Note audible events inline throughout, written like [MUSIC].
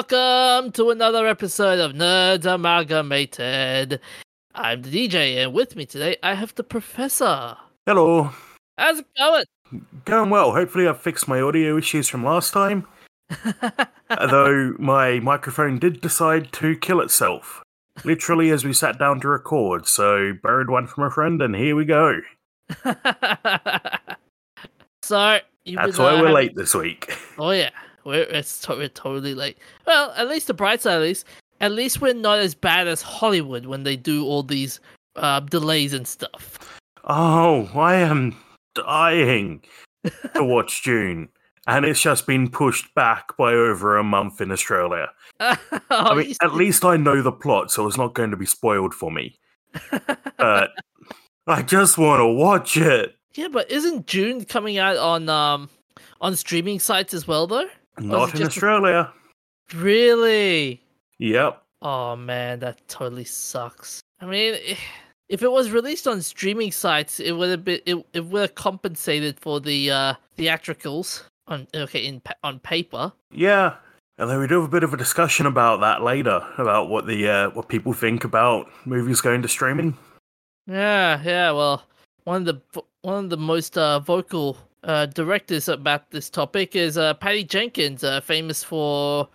welcome to another episode of Nerds Amalgamated. I'm the DJ, and with me today I have the Professor. Hello. How's it going? Going well. Hopefully, I've fixed my audio issues from last time. [LAUGHS] Although my microphone did decide to kill itself. Literally as we sat down to record, so borrowed one from a friend, and here we go. [LAUGHS] so That's been, why uh, we're having- late this week. Oh yeah, we're it's to- we're totally late. Well, at least the bright side, at least at least we're not as bad as Hollywood when they do all these uh, delays and stuff. Oh, I am dying to watch [LAUGHS] Dune, and it's just been pushed back by over a month in Australia. [LAUGHS] oh, I mean, at least I know the plot, so it's not going to be spoiled for me. But I just want to watch it. [LAUGHS] yeah, but isn't Dune coming out on um on streaming sites as well though? Not in Australia. Really? Yep. Oh man, that totally sucks. I mean, if it was released on streaming sites, it would have been it, it would have compensated for the uh theatricals on okay in on paper. Yeah. and then we do have a bit of a discussion about that later, about what the uh, what people think about movies going to streaming. Yeah, yeah. Well, one of the one of the most uh, vocal uh, directors about this topic is uh, Patty Jenkins, uh, famous for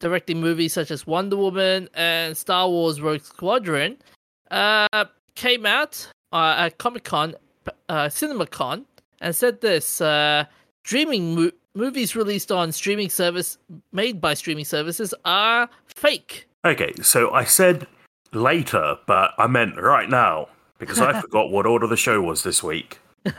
directing movies such as Wonder Woman and Star Wars Rogue Squadron. Uh, came out uh, at Comic Con, uh, CinemaCon, and said this: uh, streaming mo- movies released on streaming service made by streaming services are fake. Okay, so I said later, but I meant right now because I [LAUGHS] forgot what order the show was this week. [LAUGHS]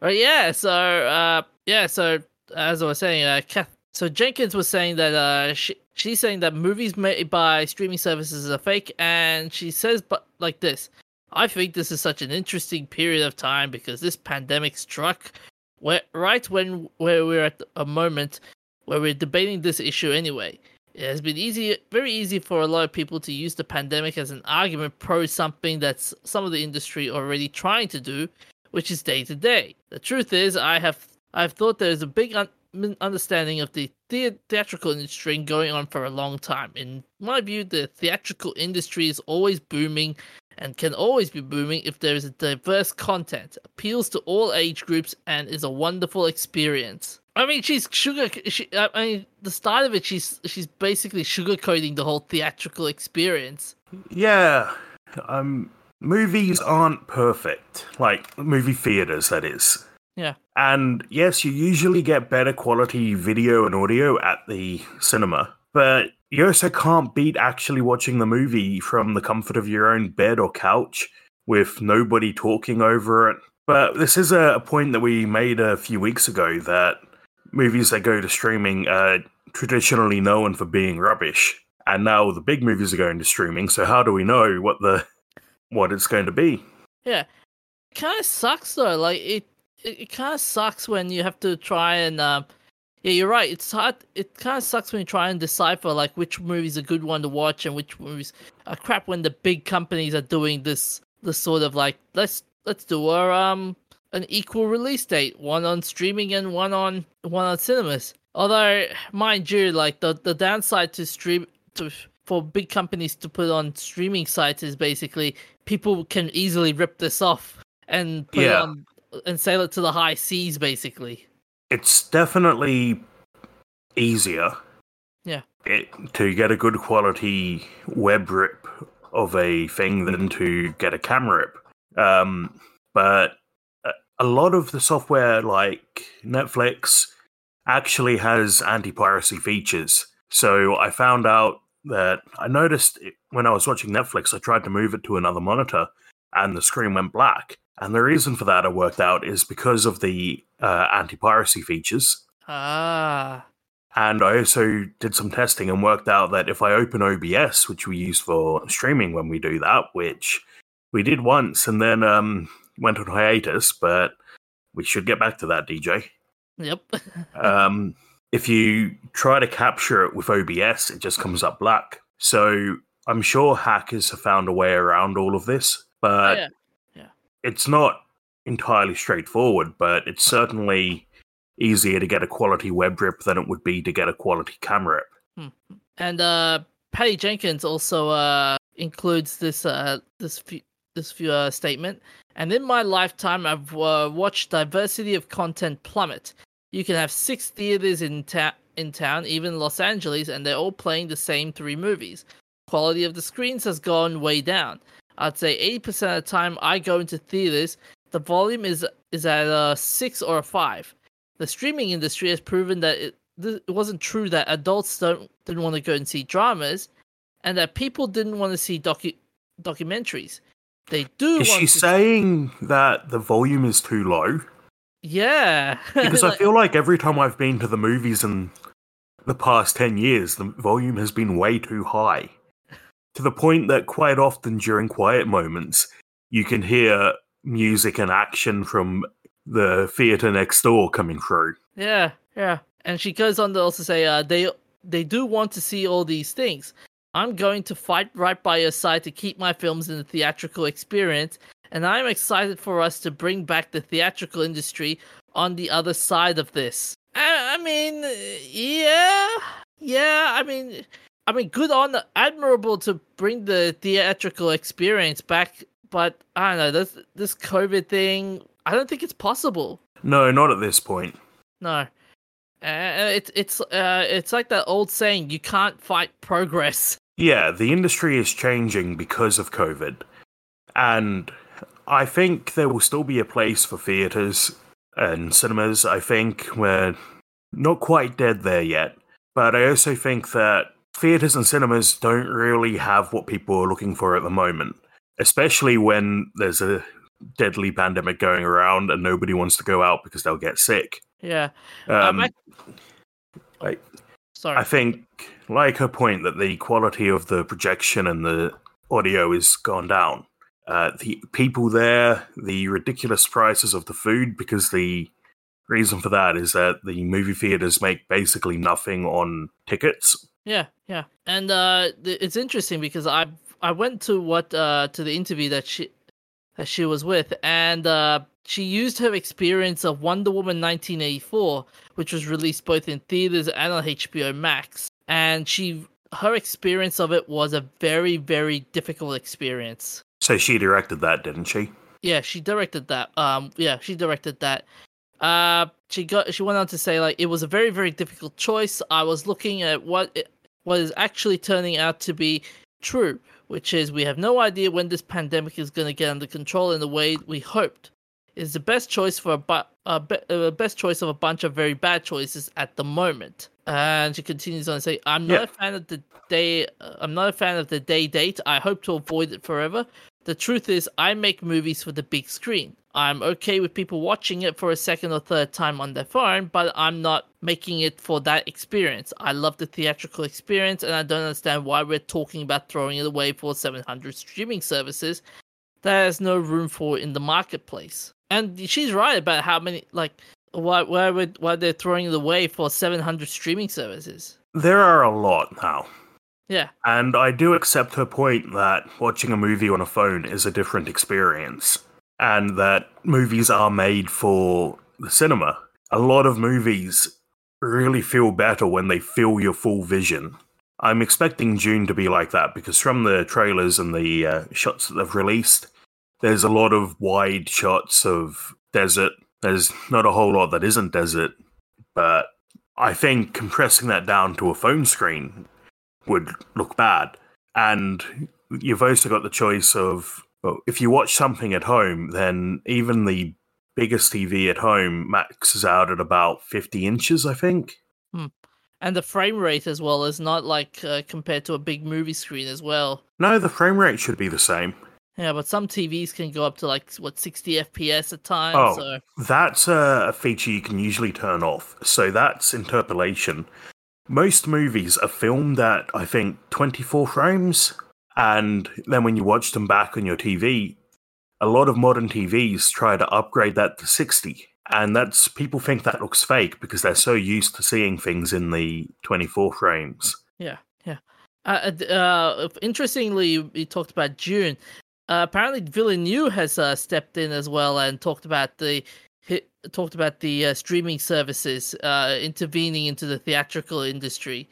But yeah, so uh, yeah, so as I was saying, uh, Kath, so Jenkins was saying that uh, she, she's saying that movies made by streaming services are fake, and she says, but like this, I think this is such an interesting period of time because this pandemic struck where, right when where we're at a moment where we're debating this issue anyway. It has been easy, very easy for a lot of people to use the pandemic as an argument pro something that's some of the industry already trying to do, which is day to day. The truth is, I have I've thought there is a big un- understanding of the, the theatrical industry going on for a long time. In my view, the theatrical industry is always booming and can always be booming if there is a diverse content, appeals to all age groups, and is a wonderful experience. I mean, she's sugar. She, I mean, the start of it, she's she's basically sugarcoating the whole theatrical experience. Yeah, um, movies aren't perfect, like movie theaters, that is. Yeah. And yes, you usually get better quality video and audio at the cinema, but you also can't beat actually watching the movie from the comfort of your own bed or couch with nobody talking over it. But this is a, a point that we made a few weeks ago that movies that go to streaming are traditionally known for being rubbish. And now the big movies are going to streaming, so how do we know what the what it's going to be? Yeah, it kind of sucks though. Like it, it, it kind of sucks when you have to try and. Um, yeah, you're right. It's hard. It kind of sucks when you try and decipher like which movie's a good one to watch and which movies are crap. When the big companies are doing this, this sort of like let's let's do a um an equal release date, one on streaming and one on one on cinemas. Although, mind you, like the the downside to stream to for big companies to put on streaming sites is basically people can easily rip this off and put it Yeah. on and sail it to the high seas, basically. It's definitely easier. Yeah. It, to get a good quality web rip of a thing than to get a camera rip. Um, but a- a lot of the software, like Netflix, actually has anti piracy features. So I found out that I noticed it- when I was watching Netflix, I tried to move it to another monitor and the screen went black. And the reason for that I worked out is because of the uh, anti piracy features. Ah, And I also did some testing and worked out that if I open OBS, which we use for streaming when we do that, which we did once and then um, went on hiatus, but we should get back to that, DJ. yep. [LAUGHS] Um, if you try to capture it with OBS, it just comes up black. So I'm sure hackers have found a way around all of this, but yeah. Yeah. it's not entirely straightforward, but it's certainly easier to get a quality web rip than it would be to get a quality camera rip. Hmm. And uh, Patty Jenkins also uh, includes this uh, this few, this few, uh, statement. And in my lifetime, I've uh, watched diversity of content plummet. You can have six theaters in town, in town, even Los Angeles, and they're all playing the same three movies. Quality of the screens has gone way down. I'd say 80% of the time I go into theaters, the volume is is at a six or a five. The streaming industry has proven that it, it wasn't true that adults don't didn't want to go and see dramas, and that people didn't want to see docu- documentaries. They do. Is she saying that the volume is too low? Yeah, [LAUGHS] because I feel like every time I've been to the movies in the past ten years, the volume has been way too high, to the point that quite often during quiet moments, you can hear music and action from the theater next door coming through. Yeah, yeah. And she goes on to also say, uh, they they do want to see all these things. I'm going to fight right by your side to keep my films in the theatrical experience, and I'm excited for us to bring back the theatrical industry on the other side of this. I, I mean, yeah, yeah. I mean, I mean, good on, the, admirable to bring the theatrical experience back, but I don't know this this COVID thing. I don't think it's possible. No, not at this point. No. Uh, it's it's uh, it's like that old saying: you can't fight progress. Yeah, the industry is changing because of COVID, and I think there will still be a place for theaters and cinemas. I think we're not quite dead there yet, but I also think that theaters and cinemas don't really have what people are looking for at the moment, especially when there's a deadly pandemic going around and nobody wants to go out because they'll get sick. Yeah. Um, um I, like, sorry. I think, like her point, that the quality of the projection and the audio has gone down. Uh, the people there, the ridiculous prices of the food, because the reason for that is that the movie theaters make basically nothing on tickets. Yeah, yeah, and uh, it's interesting because I I went to what uh, to the interview that she that she was with, and uh, she used her experience of Wonder Woman 1984, which was released both in theaters and on HBO Max, and she her experience of it was a very very difficult experience. So she directed that, didn't she? Yeah, she directed that. Um, yeah, she directed that. Uh, she got she went on to say like it was a very very difficult choice. I was looking at what it, what is actually turning out to be true which is we have no idea when this pandemic is going to get under control in the way we hoped. Is the best choice for a, bu- a, be- a best choice of a bunch of very bad choices at the moment. And she continues on to say, "I'm not yeah. a fan of the day. Uh, I'm not a fan of the day date. I hope to avoid it forever. The truth is, I make movies for the big screen. I'm okay with people watching it for a second or third time on their phone, but I'm not making it for that experience. I love the theatrical experience, and I don't understand why we're talking about throwing it away for 700 streaming services. There's no room for it in the marketplace. And she's right about how many, like, why why would why they're throwing it away for 700 streaming services. There are a lot now. Yeah. And I do accept her point that watching a movie on a phone is a different experience and that movies are made for the cinema. A lot of movies really feel better when they feel your full vision. I'm expecting Dune to be like that because from the trailers and the uh, shots that they've released, there's a lot of wide shots of desert. There's not a whole lot that isn't desert, but I think compressing that down to a phone screen would look bad. And you've also got the choice of well, if you watch something at home, then even the biggest TV at home maxes out at about 50 inches, I think. Hmm. And the frame rate as well is not like uh, compared to a big movie screen as well. No, the frame rate should be the same. Yeah, but some TVs can go up to like what 60 FPS at times. Oh, so. that's a feature you can usually turn off. So that's interpolation. Most movies are filmed at I think 24 frames. And then when you watch them back on your TV, a lot of modern TVs try to upgrade that to 60. And that's people think that looks fake because they're so used to seeing things in the 24 frames. Yeah, yeah. Uh, uh, uh interestingly, you talked about Dune. Uh, apparently, Villeneuve has uh, stepped in as well and talked about the talked about the uh, streaming services uh, intervening into the theatrical industry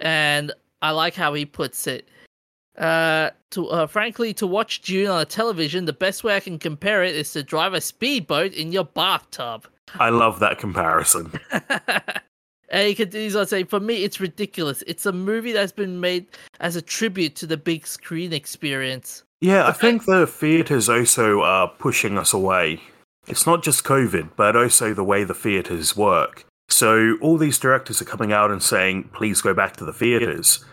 and I like how he puts it. Uh, to uh, frankly, to watch Dune on a television, the best way I can compare it is to drive a speedboat in your bathtub. I love that comparison. [LAUGHS] and he continues on saying, "For me, it's ridiculous. It's a movie that's been made as a tribute to the big screen experience." Yeah, I think the theatres also are pushing us away. It's not just COVID, but also the way the theatres work. So all these directors are coming out and saying, please go back to the theatres.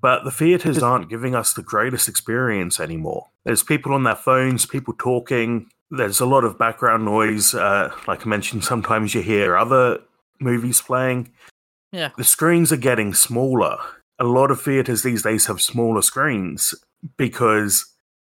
But the theatres aren't giving us the greatest experience anymore. There's people on their phones, people talking. There's a lot of background noise. Uh, like I mentioned, [LAUGHS] sometimes you hear other movies playing. Yeah. The screens are getting smaller. A lot of theatres these days have smaller screens because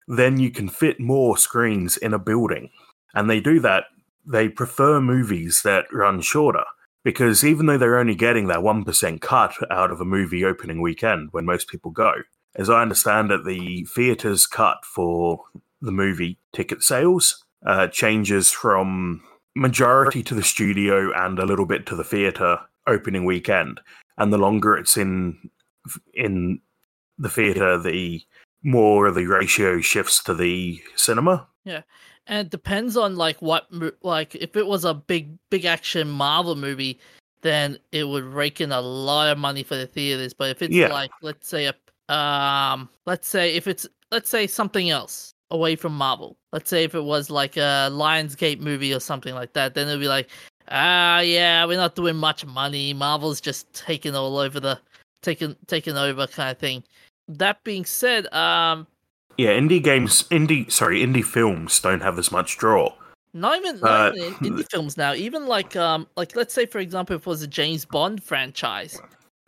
then you can fit more screens in a building. And they do that. They prefer movies that run shorter because even though they're only getting that 1% cut out of a movie opening weekend when most people go, as I understand it, the theatre's cut for the movie ticket sales uh, changes from majority to the studio and a little bit to the theatre opening weekend. And the longer it's in in the theatre, the more of the ratio shifts to the cinema. Yeah and it depends on like what like if it was a big big action Marvel movie, then it would rake in a lot of money for the theaters. But if it's yeah. like let's say a um let's say if it's let's say something else away from Marvel, let's say if it was like a Lionsgate movie or something like that, then it'd be like ah yeah we're not doing much money. Marvel's just taking all over the taking taking over kind of thing. That being said, um yeah, indie games, indie sorry, indie films don't have as much draw. Not even, not even indie films now. Even like um like let's say for example if it was a James Bond franchise,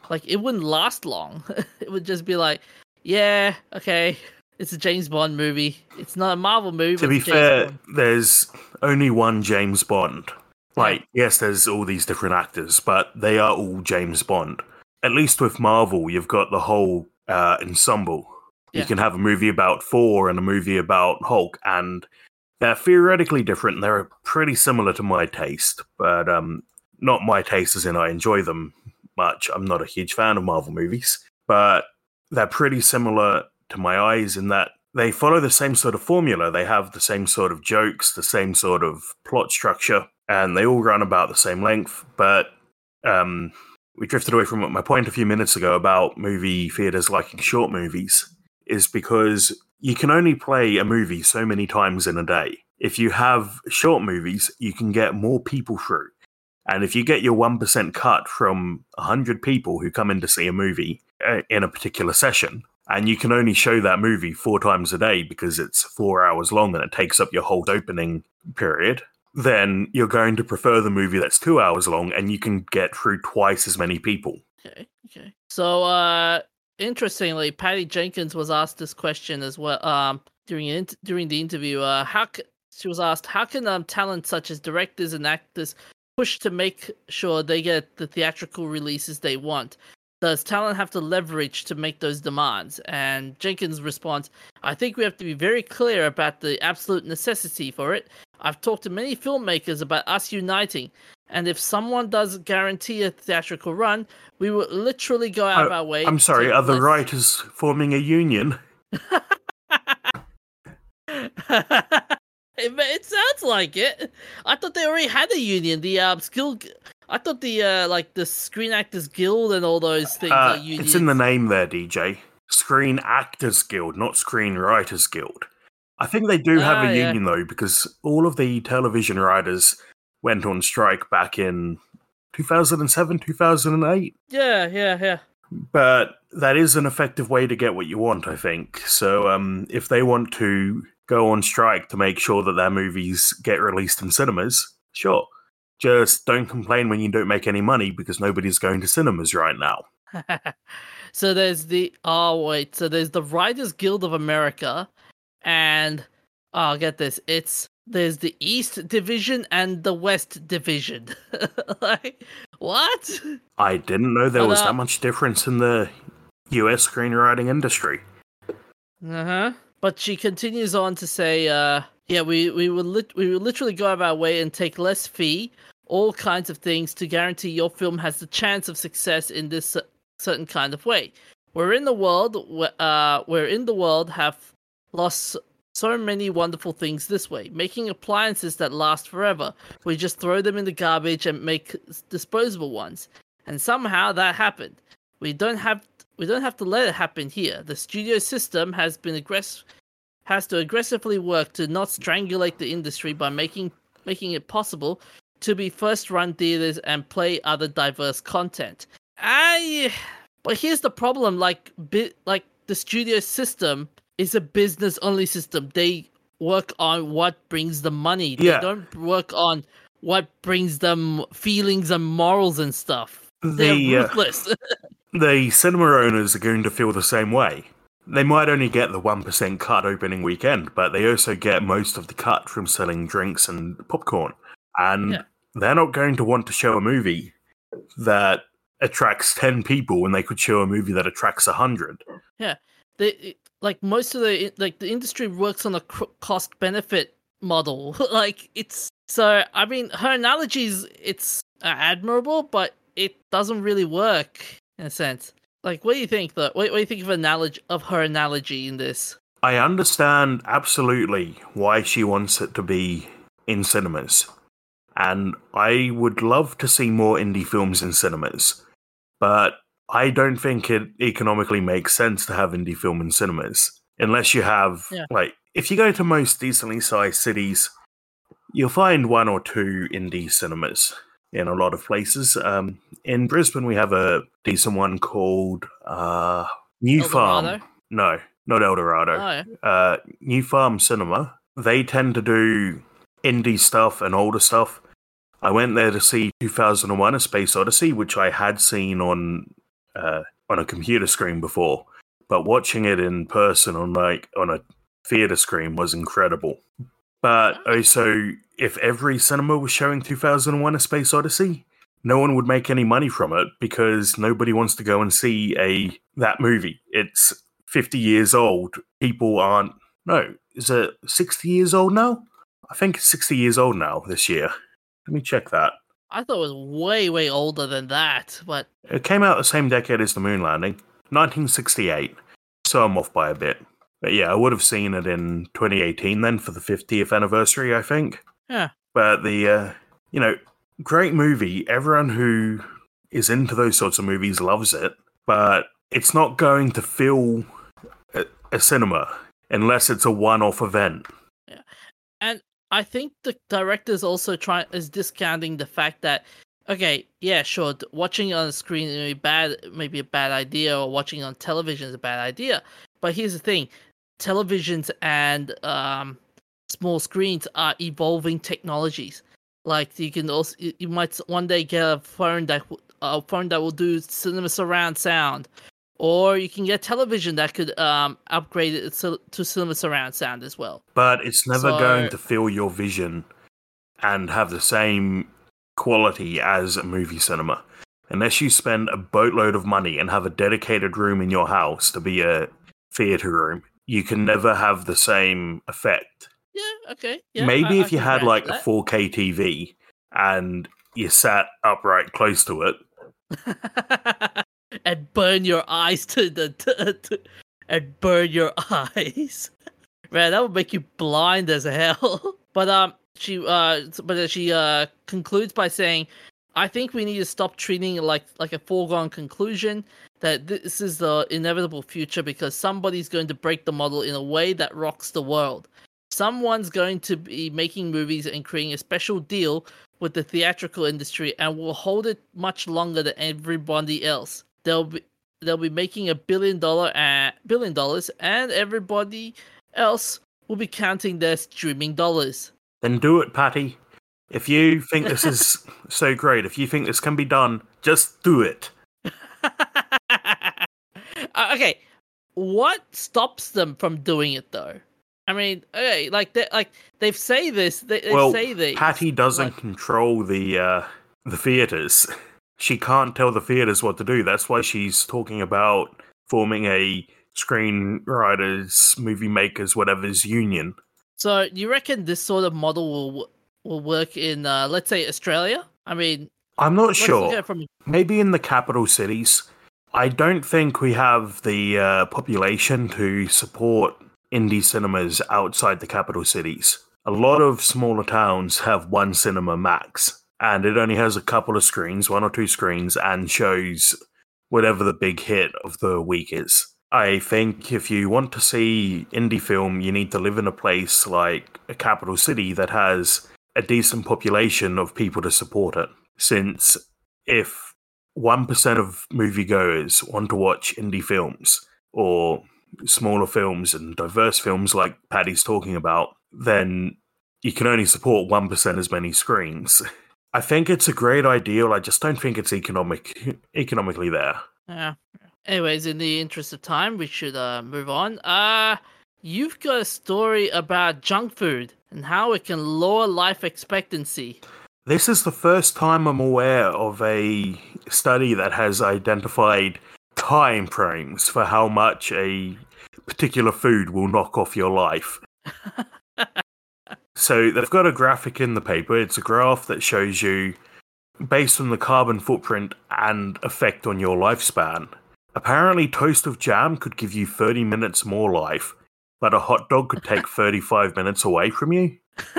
like it wouldn't last long. [LAUGHS] it would just be like, yeah, okay, it's a James Bond movie. It's not a Marvel movie. To be fair, Bond. there's only one James Bond. Like, yes, there's all these different actors, but they are all James Bond. At least with Marvel, you've got the whole uh, ensemble you can have a movie about Thor and a movie about Hulk, and they're theoretically different. They're pretty similar to my taste, but um, not my taste as in I enjoy them much. I'm not a huge fan of Marvel movies, but they're pretty similar to my eyes in that they follow the same sort of formula. They have the same sort of jokes, the same sort of plot structure, and they all run about the same length. But um, we drifted away from my point a few minutes ago about movie theaters liking short movies is because you can only play a movie so many times in a day. If you have short movies, you can get more people through. And if you get your 1% cut from 100 people who come in to see a movie uh, in a particular session, and you can only show that movie four times a day because it's four hours long and it takes up your whole opening period, then you're going to prefer the movie that's two hours long and you can get through twice as many people. Okay, okay. So, uh, interestingly, Patty Jenkins was asked this question as well um, during during the interview. Uh, how c- she was asked, how can um, talent such as directors and actors push to make sure they get the theatrical releases they want? Does talent have to leverage to make those demands? And Jenkins responds, I think we have to be very clear about the absolute necessity for it. I've talked to many filmmakers about us uniting. And if someone does guarantee a theatrical run, we will literally go out of our way. I'm sorry, are the writers forming a union? [LAUGHS] [LAUGHS] it, sounds like it. I thought they already had a union. The um, skill. I thought the uh, like the Screen Actors Guild and all those things uh. It's in the name there, DJ. Screen Actors Guild, not Screen Writers Guild. I think they do have a ah, union yeah. though, because all of the television writers went on strike back in 2007, 2008. Yeah, yeah, yeah. But that is an effective way to get what you want, I think. So um, if they want to go on strike to make sure that their movies get released in cinemas, sure. Just don't complain when you don't make any money because nobody's going to cinemas right now. [LAUGHS] so there's the oh wait, so there's the Writers Guild of America, and oh get this, it's there's the East Division and the West Division. [LAUGHS] like, what? I didn't know there was uh, that much difference in the U.S. screenwriting industry. Uh huh. But she continues on to say, uh, "Yeah, we we will we will literally go out of our way and take less fee, all kinds of things to guarantee your film has the chance of success in this certain kind of way. We're in the world, uh, we're in the world have lost so many wonderful things this way, making appliances that last forever. We just throw them in the garbage and make disposable ones. And somehow that happened. We don't have we don't have to let it happen here. The studio system has been aggressive has to aggressively work to not strangulate the industry by making making it possible to be first run theaters and play other diverse content. I but here's the problem like bit like the studio system is a business only system. They work on what brings the money. They Yeah. don't work on what brings them feelings and morals and stuff. They're The uh, ruthless. [LAUGHS] the cinema owners are going to feel the same way. They might only get the one percent cut opening weekend, but they also get most of the cut from selling drinks and popcorn. And Yeah. they're not going to want to show a movie that attracts ten people when they could show a movie that attracts a hundred. they like most of the like the industry works on a cost benefit model [LAUGHS] like it's so i mean her analogies it's uh, admirable but it doesn't really work in a sense like what do you think though what, what do you think of analogy of her analogy in this I understand absolutely why she wants it to be in cinemas. And I would love to see more indie films in cinemas. But I don't think it economically makes sense to have indie film in cinemas. Unless you have, Yeah. like, if you go to most decently sized cities, you'll find one or two indie cinemas in a lot of places. Um, in Brisbane, we have a decent one called uh, New Farm. No, not Eldorado oh uh, New Farm Cinema, they tend to do indie stuff and older stuff. I went there to see 2001: A Space Odyssey, which I had seen on uh, on a computer screen before, but watching it in person on like on a theater screen was incredible. But also, if every cinema was showing 2001: A Space Odyssey, no one would make any money from it because nobody wants to go and see a that movie. It's 50 years old. People aren't no, is it 60 years old now? I think it's 60 years old now this year. Let me check that. i thought it was way way older than that but It came out the same decade as the moon landing, 1968. So I'm off by a bit. But yeah, I would have seen it in 2018 then for the 50th anniversary, I think. Yeah. But the, uh, you know, great movie. Everyone who is into those sorts of movies loves it. But it's not going to fill a, a cinema unless it's a one off event. Yeah. And I think the director's also trying is discounting the fact that okay, yeah, sure, watching on a screen may be bad, maybe a bad idea, or watching on television is a bad idea. But here's the thing: televisions and um, small screens are evolving technologies. Like you can also, you might one day get a phone that a phone that will do cinema surround sound, or you can get television that could um upgrade it to to cinema surround sound as well. but it's never So- going to fill your vision and have the same quality as a movie cinema unless you spend a boatload of money and have a dedicated room in your house to be a theater room you can never have the same effect Yeah, okay. Yeah, maybe I- I if you had like a 4k tv and you sat upright close to it [LAUGHS] and burn your eyes to the to, to- and burn your [LAUGHS] eyes. Man, that would make you blind as hell. [LAUGHS] But um, she uh, but she uh concludes by saying, "I think we need to stop treating it like like a foregone conclusion that this is the inevitable future because somebody's going to break the model in a way that rocks the world. Someone's going to be making movies and creating a special deal with the theatrical industry and will hold it much longer than everybody else. They'll be they'll be making a billion dollar uh, billion dollars and everybody else will be counting their streaming dollars. then do it patty if you think this is [LAUGHS] so great if you think this can be done just do it [LAUGHS] Uh, okay, what stops them from doing it though? I mean, okay, like they like they've say this, they, they well, say this. Patty doesn't like- control the uh, the theaters. [LAUGHS] She can't tell the theaters what to do. That's why she's talking about forming a screenwriters, movie makers, whatever's union. So you reckon this sort of model will will work in, uh, let's say, Australia? I mean, I'm not sure. look at it from Maybe in the capital cities, I don't think we have the uh, population to support indie cinemas outside the capital cities. A lot of smaller towns have one cinema max, and it only has a couple of screens, one or two screens, and shows whatever the big hit of the week is. I think if you want to see indie film, you need to live in a place like a capital city that has a decent population of people to support it. Since if 1% of moviegoers want to watch indie films or smaller films and diverse films like Patty's talking about, then you can only support 1% as many screens. [LAUGHS] I think it's a great ideal. I just don't think it's economic economically there. Yeah. Anyways, in the interest of time, we should uh, move on. Uh, you've got a story about junk food and how it can lower life expectancy. This is the first time I'm aware of a study that has identified time frames for how much a particular food will knock off your life. [LAUGHS] so they've got a graphic in the paper. It's a graph that shows you, based on the carbon footprint and effect on your lifespan, Apparently, toast of jam could give you 30 minutes more life, but a hot dog could take [LAUGHS] 35 minutes away from you. [LAUGHS]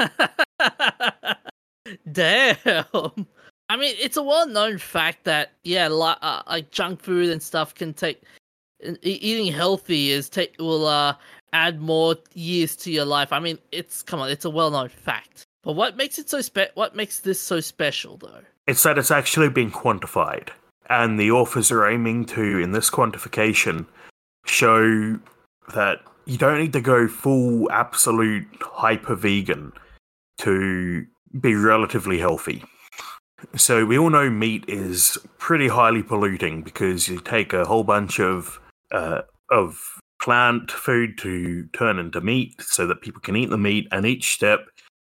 Damn. I mean, it's a well-known fact that yeah, like, uh, like junk food and stuff can take eating healthy is take will uh add more years to your life. I mean, it's come on, it's a well-known fact. But what makes it so spe- what makes this so special though? It's that it's actually been quantified and the authors are aiming to, in this quantification, show that you don't need to go full absolute hyper vegan to be relatively healthy. So we all know meat is pretty highly polluting because you take a whole bunch of uh, of plant food to turn into meat so that people can eat the meat, and each step,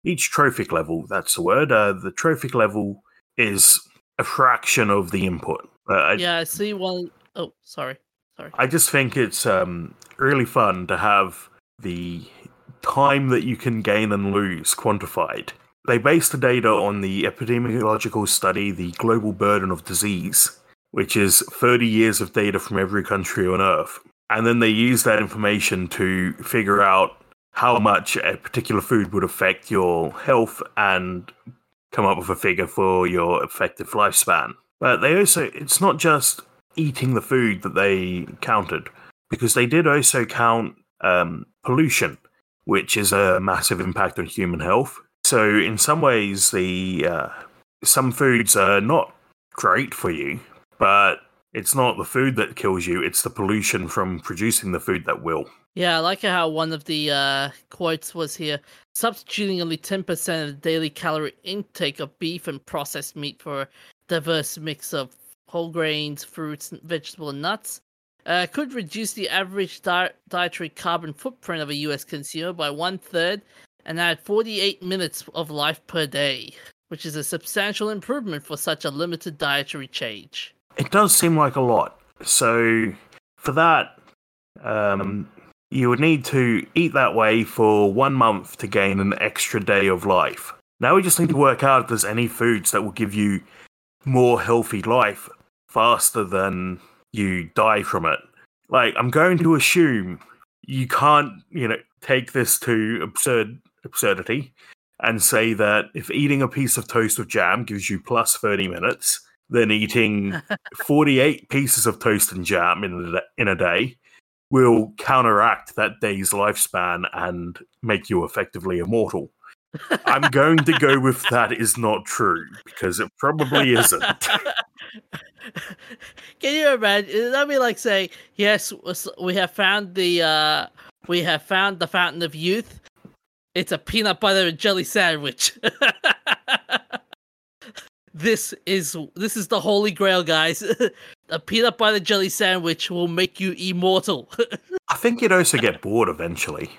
each trophic level, that's the word. Uh, the trophic level is a fraction of the input. Uh, I, yeah, I see one. Oh, sorry, sorry. I just think it's um, really fun to have the time that you can gain and lose quantified. They base the data on the epidemiological study, the global burden of disease, which is 30 years of data from every country on Earth. And then they use that information to figure out how much a particular food would affect your health and come up with a figure for your effective lifespan. But they also, it's not just eating the food that they counted, because they did also count um, pollution, which is a massive impact on human health. So in some ways, the uh, some foods are not great for you, but it's not the food that kills you; it's the pollution from producing the food that will. Yeah, I like how one of the uh, quotes was here substituting only 10% of the daily calorie intake of beef and processed meat for a diverse mix of whole grains, fruits, vegetables, and nuts uh, could reduce the average di- dietary carbon footprint of a US consumer by one third and add 48 minutes of life per day, which is a substantial improvement for such a limited dietary change. It does seem like a lot. So, for that, um, you would need to eat that way for one month to gain an extra day of life. Now we just need to work out if there's any foods that will give you more healthy life faster than you die from it. Like, I'm going to assume you can't, you know, take this to absurd absurdity and say that if eating a piece of toast with jam gives you plus 30 minutes, then eating [LAUGHS] 48 pieces of toast and jam in a, in a day will counteract that day's lifespan and make you effectively immortal. I'm going to go with that is not true because it probably isn't. [LAUGHS] Can you imagine? Let me like say, yes, we have found the uh, we have found the fountain of youth. It's a peanut butter and jelly sandwich. [LAUGHS] this is this is the holy grail, guys. [LAUGHS] a peanut butter and jelly sandwich will make you immortal. [LAUGHS] I think you'd also get bored eventually.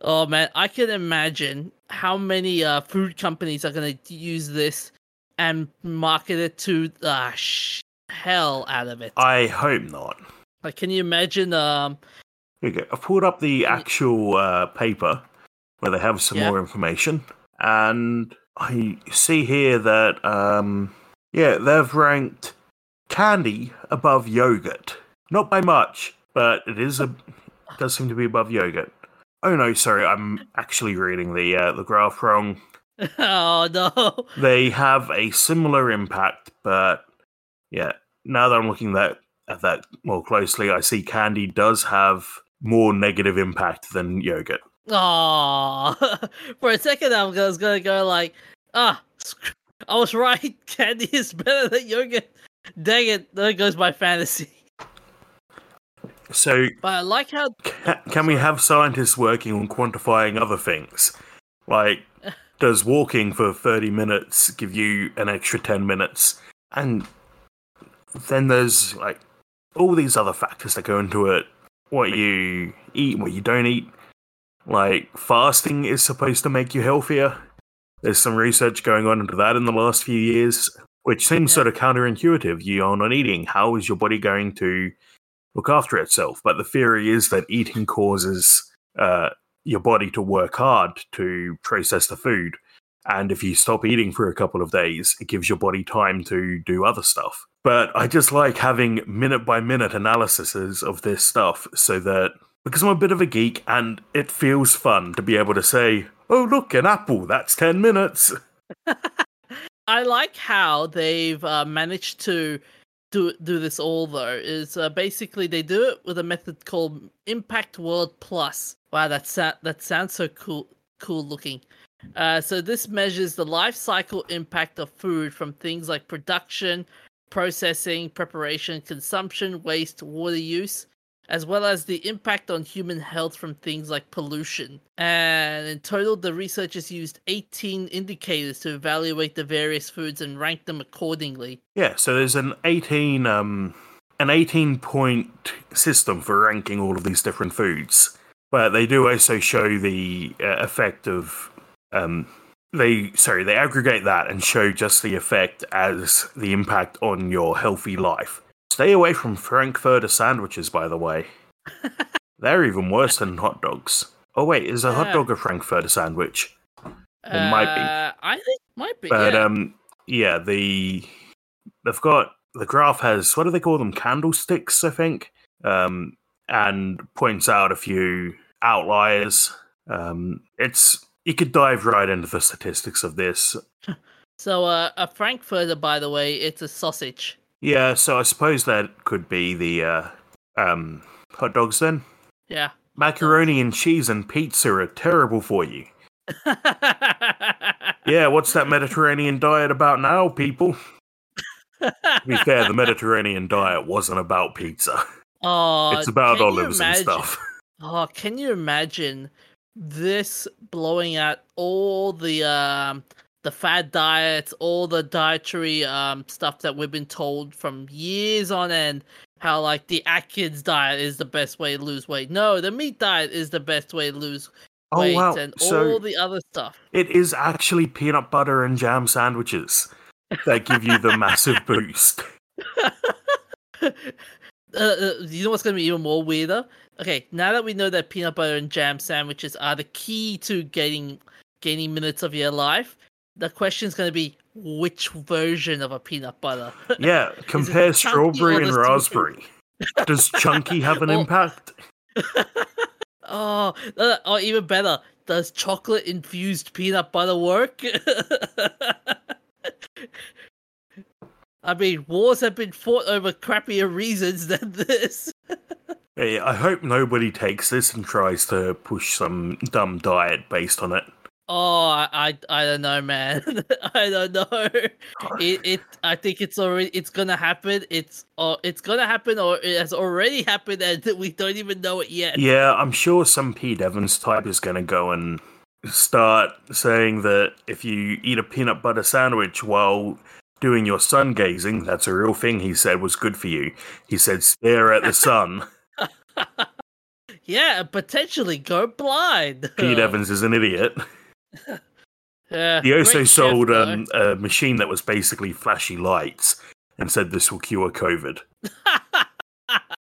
oh man, I can imagine how many uh, food companies are going to use this and market it to the uh, sh- hell out of it. I hope not. Like, can you imagine? Um, Here you go. I've pulled up the actual uh, paper where they have some yeah. more information, and I see here that um, yeah, they've ranked candy above yogurt. Not by much, but it is a it does seem to be above yogurt. Oh no, sorry, I'm actually reading the uh, the graph wrong. [LAUGHS] oh no. They have a similar impact, but yeah, now that I'm looking that at that more closely, I see candy does have more negative impact than yogurt. Oh, [LAUGHS] for a second I was gonna go like, ah, I was right. [LAUGHS] Candy is better than yogurt. Dang it, there goes my fantasy. So, But I like how ca- can we have scientists working on quantifying other things? Like, [LAUGHS] does walking for 30 minutes give you an extra 10 minutes? And then there's like all these other factors that go into it what you eat, what you don't eat. Like, fasting is supposed to make you healthier. There's some research going on into that in the last few years, which seems Yeah. sort of counterintuitive. You are not eating. How is your body going to look after itself? But the theory is that eating causes uh, your body to work hard to process the food. And if you stop eating for a couple of days, it gives your body time to do other stuff. But I just like having minute by minute analyses of this stuff so that because I'm a bit of a geek and it feels fun to be able to say, oh, look, an apple, that's 10 minutes. [LAUGHS] I like how they've uh, managed to do do this all though. Is uh, basically they do it with a method called Impact World Plus. Wow, that sa- that sounds so cool cool looking. Uh, so this measures the life cycle impact of food from things like production, processing, preparation, consumption, waste, water use, as well as the impact on human health from things like pollution. And in total, the researchers used 18 indicators to evaluate the various foods and rank them accordingly. Yeah, so there's an 18 um an 18 point system for ranking all of these different foods. But they do also show the uh, effect of um they sorry, they aggregate that and show just the effect as the impact on your healthy life. Stay away from frankfurter sandwiches by the way. [LAUGHS] They're even worse than hot dogs. Oh wait, is a hot dog a frankfurter sandwich? It might be. Uh, I think might be. But yeah. um, yeah, the they've got the graph has what do they call them? Candlesticks, I think, um, and points out a few outliers. Um, it's you could dive right into the statistics of this. [LAUGHS] so uh, a frankfurter, by the way, it's a sausage. Yeah, so I suppose that could be the uh, um, hot dogs then. Yeah. Macaroni and cheese and pizza are terrible for you. [LAUGHS] Yeah, what's that Mediterranean diet about now, people? To be fair, the Mediterranean diet wasn't about pizza. Oh, it's about olives and stuff. Oh, can you imagine this blowing out all the um the fad diets, all the dietary um stuff that we've been told from years on end? How like the Atkins diet is the best way to lose weight. No, the meat diet is the best way to lose Oh weight, wow! and So all the other stuff. it is actually peanut butter and jam sandwiches that give you the [LAUGHS] massive boost. [LAUGHS] uh, uh, you know what's going to be even more weirder? Okay, now that we know that peanut butter and jam sandwiches are the key to getting gaining minutes of your life, the question is going to be which version of a peanut butter? [LAUGHS] Yeah, compare or strawberry and raspberry. [LAUGHS] Does chunky have an Well- impact? [LAUGHS] oh, or even better, does chocolate infused peanut butter work? I mean, wars have been fought over crappier reasons than this. [LAUGHS] Hey, I hope nobody takes this and tries to push some dumb diet based on it. Oh, I, I, don't know, man. [LAUGHS] I don't know. It, it, I think it's already, it's gonna happen. It's, uh, it's gonna happen, or it has already happened, and [LAUGHS] we don't even know it yet. Yeah, I'm sure some Pete Evans type is going to go and start saying that if you eat a peanut butter sandwich while doing your sun gazing, that's a real thing he said was good for you. He said stare at the sun. [LAUGHS] Yeah, potentially go blind. Pete [LAUGHS] Evans is an idiot. [LAUGHS] Yeah, He also great chef, sold um, a machine that was basically flashy lights and said this will cure COVID.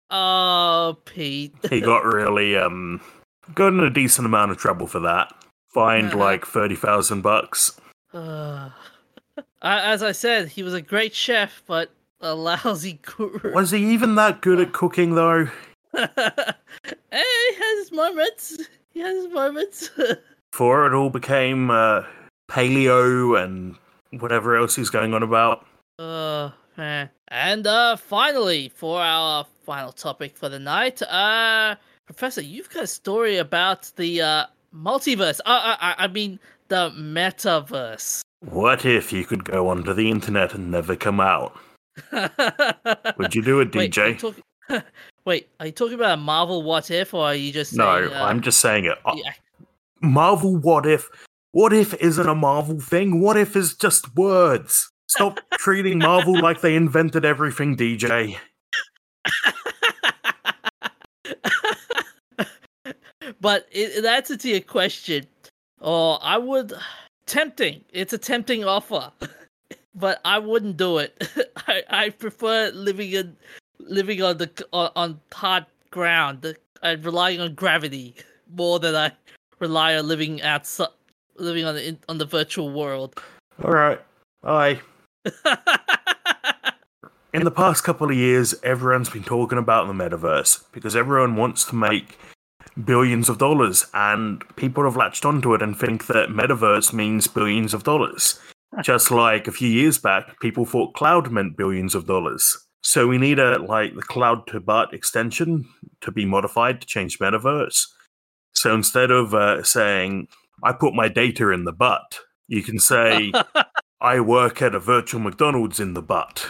oh, Pete. He got really um got in a decent amount of trouble for that. Fined Uh-huh. like thirty thousand bucks. Uh, as I said, he was a great chef, but a [LAUGHS] lousy guru. Was he even that good at cooking though? [LAUGHS] hey, he has his moments. He has his moments. [LAUGHS] Before it all became uh, paleo and whatever else he's going on about. uh, eh. and uh, finally, for our final topic for the night, uh, Professor, you've got a story about the uh multiverse. Uh, I, I mean, the metaverse. What if you could go onto the internet and never come out? [LAUGHS] Would you do it, Wait, DJ? talk- [LAUGHS] Wait, are you talking about a Marvel What If, or are you just no, saying, uh, I'm just saying it. Yeah, Marvel What If? What if isn't a Marvel thing? What if is just words? Stop [LAUGHS] treating Marvel like they invented everything, DJ. but in answer to your question, oh, I would tempting. It's a tempting offer, [LAUGHS] but I wouldn't do it. [LAUGHS] I, I prefer living in living on the on, on hard ground and relying on gravity more than I rely on living outside, living on the in- on the virtual world. All right. Bye. [LAUGHS] In the past couple of years, everyone's been talking about the metaverse because everyone wants to make billions of dollars, and people have latched onto it and think that metaverse means billions of dollars. Just like a few years back, people thought cloud meant billions of dollars. So we need a like the cloud to butt extension to be modified to change metaverse. So instead of uh, saying I put my data in the butt, you can say [LAUGHS] I work at a virtual McDonald's in the butt.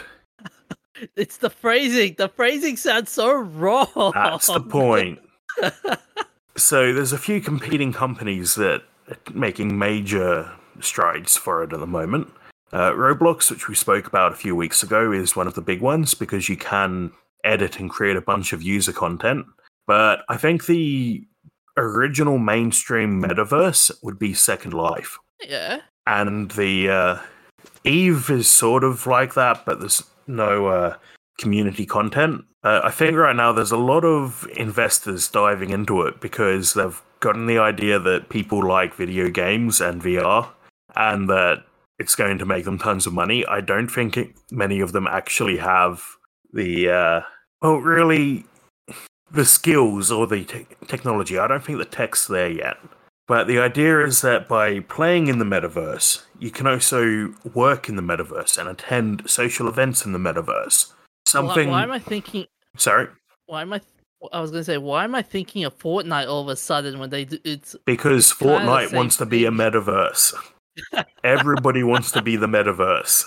it's the phrasing. The phrasing sounds so wrong. That's the point. [LAUGHS] so there's a few competing companies that are making major strides for it at the moment. Uh, Roblox, which we spoke about a few weeks ago, is one of the big ones because you can edit and create a bunch of user content. But I think the original mainstream metaverse would be Second Life. Yeah. and the uh, Eve is sort of like that, but there's no uh, community content. Uh, I think right now there's a lot of investors diving into it because they've gotten the idea that people like video games and VR, and that it's going to make them tons of money. I don't think it, many of them actually have the uh, well, really the skills or the te- technology. I don't think the tech's there yet. But the idea is that by playing in the metaverse, you can also work in the metaverse and attend social events in the metaverse. Why, Something. why am I thinking? Sorry, Why am I? I was gonna say, why am I thinking of Fortnite all of a sudden when they do it's because Fortnite wants to be a metaverse. [LAUGHS] Everybody wants to be the metaverse.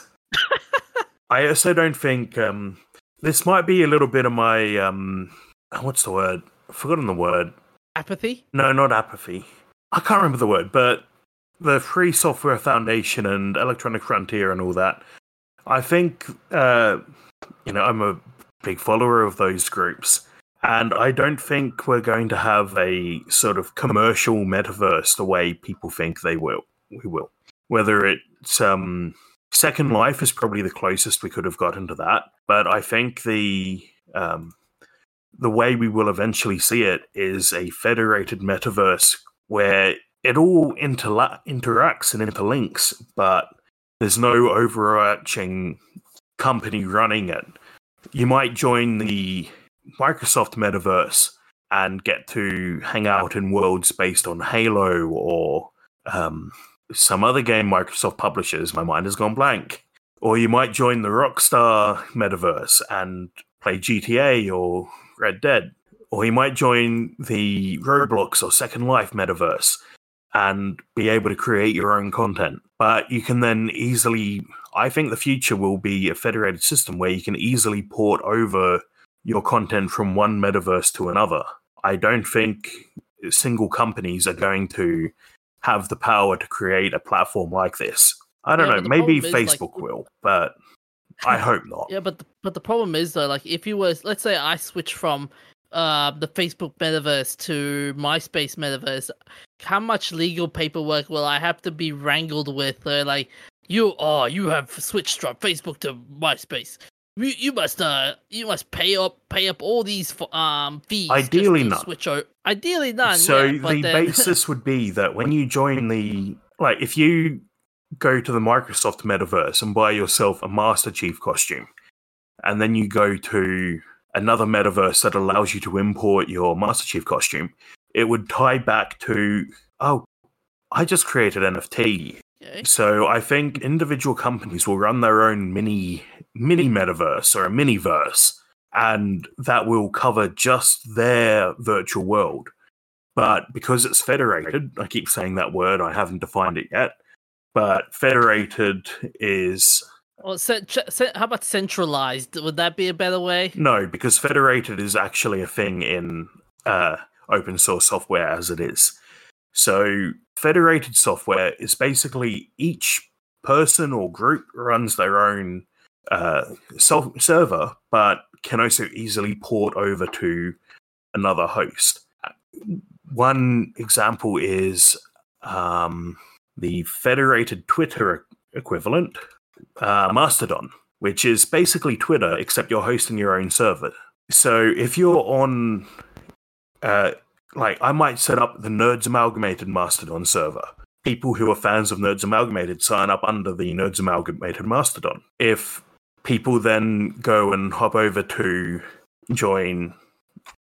[LAUGHS] I also don't think um, this might be a little bit of my um, what's the word? I've forgotten the word. apathy? No, not apathy. I can't remember the word, but the Free Software Foundation and Electronic Frontier and all that. I think, uh, you know, I'm a big follower of those groups, and I don't think we're going to have a sort of commercial metaverse the way people think they will. We will. Whether it's um, Second Life is probably the closest we could have gotten to that, but I think the um, the way we will eventually see it is a federated metaverse where it all interla- interacts and interlinks, but there's no overarching company running it. You might join the Microsoft metaverse and get to hang out in worlds based on Halo or um, some other game Microsoft publishes. My mind has gone blank. Or you might join the Rockstar metaverse and play GTA or Red Dead. Or you might join the Roblox or Second Life metaverse and be able to create your own content. But you can then easily, I think the future will be a federated system where you can easily port over your content from one metaverse to another. I don't think single companies are going to have the power to create a platform like this. I don't Yeah, know, maybe is, like, Facebook will, but I [LAUGHS] hope not. Yeah, but the, but the problem is though, like if you were, let's say I switch from uh the Facebook metaverse to MySpace metaverse, how much legal paperwork will I have to be wrangled with? Uh, like you, oh, you have switched from Facebook to MySpace. You, you must uh you must pay up pay up all these um fees. Ideally not. Switch Ideally none. so yeah, the then- basis [LAUGHS] would be that when you join the like if you go to the Microsoft metaverse and buy yourself a Master Chief costume and then you go to another metaverse that allows you to import your Master Chief costume, it would tie back to, oh, I just created NFT. Okay. So I think individual companies will run their own mini mini metaverse or a mini verse, and that will cover just their virtual world. But because it's federated, I keep saying that word, I haven't defined it yet. But federated is Or cent- cent- how about centralized? Would that be a better way? no, because federated is actually a thing in uh, open source software as it is. So federated software is basically each person or group runs their own uh, self- server, but can also easily port over to another host. One example is um, the federated Twitter equivalent, uh, Mastodon, which is basically Twitter, except you're hosting your own server. So if you're on, uh, like, I might set up the Nerds Amalgamated Mastodon server. People who are fans of Nerds Amalgamated sign up under the Nerds Amalgamated Mastodon. If people then go and hop over to join,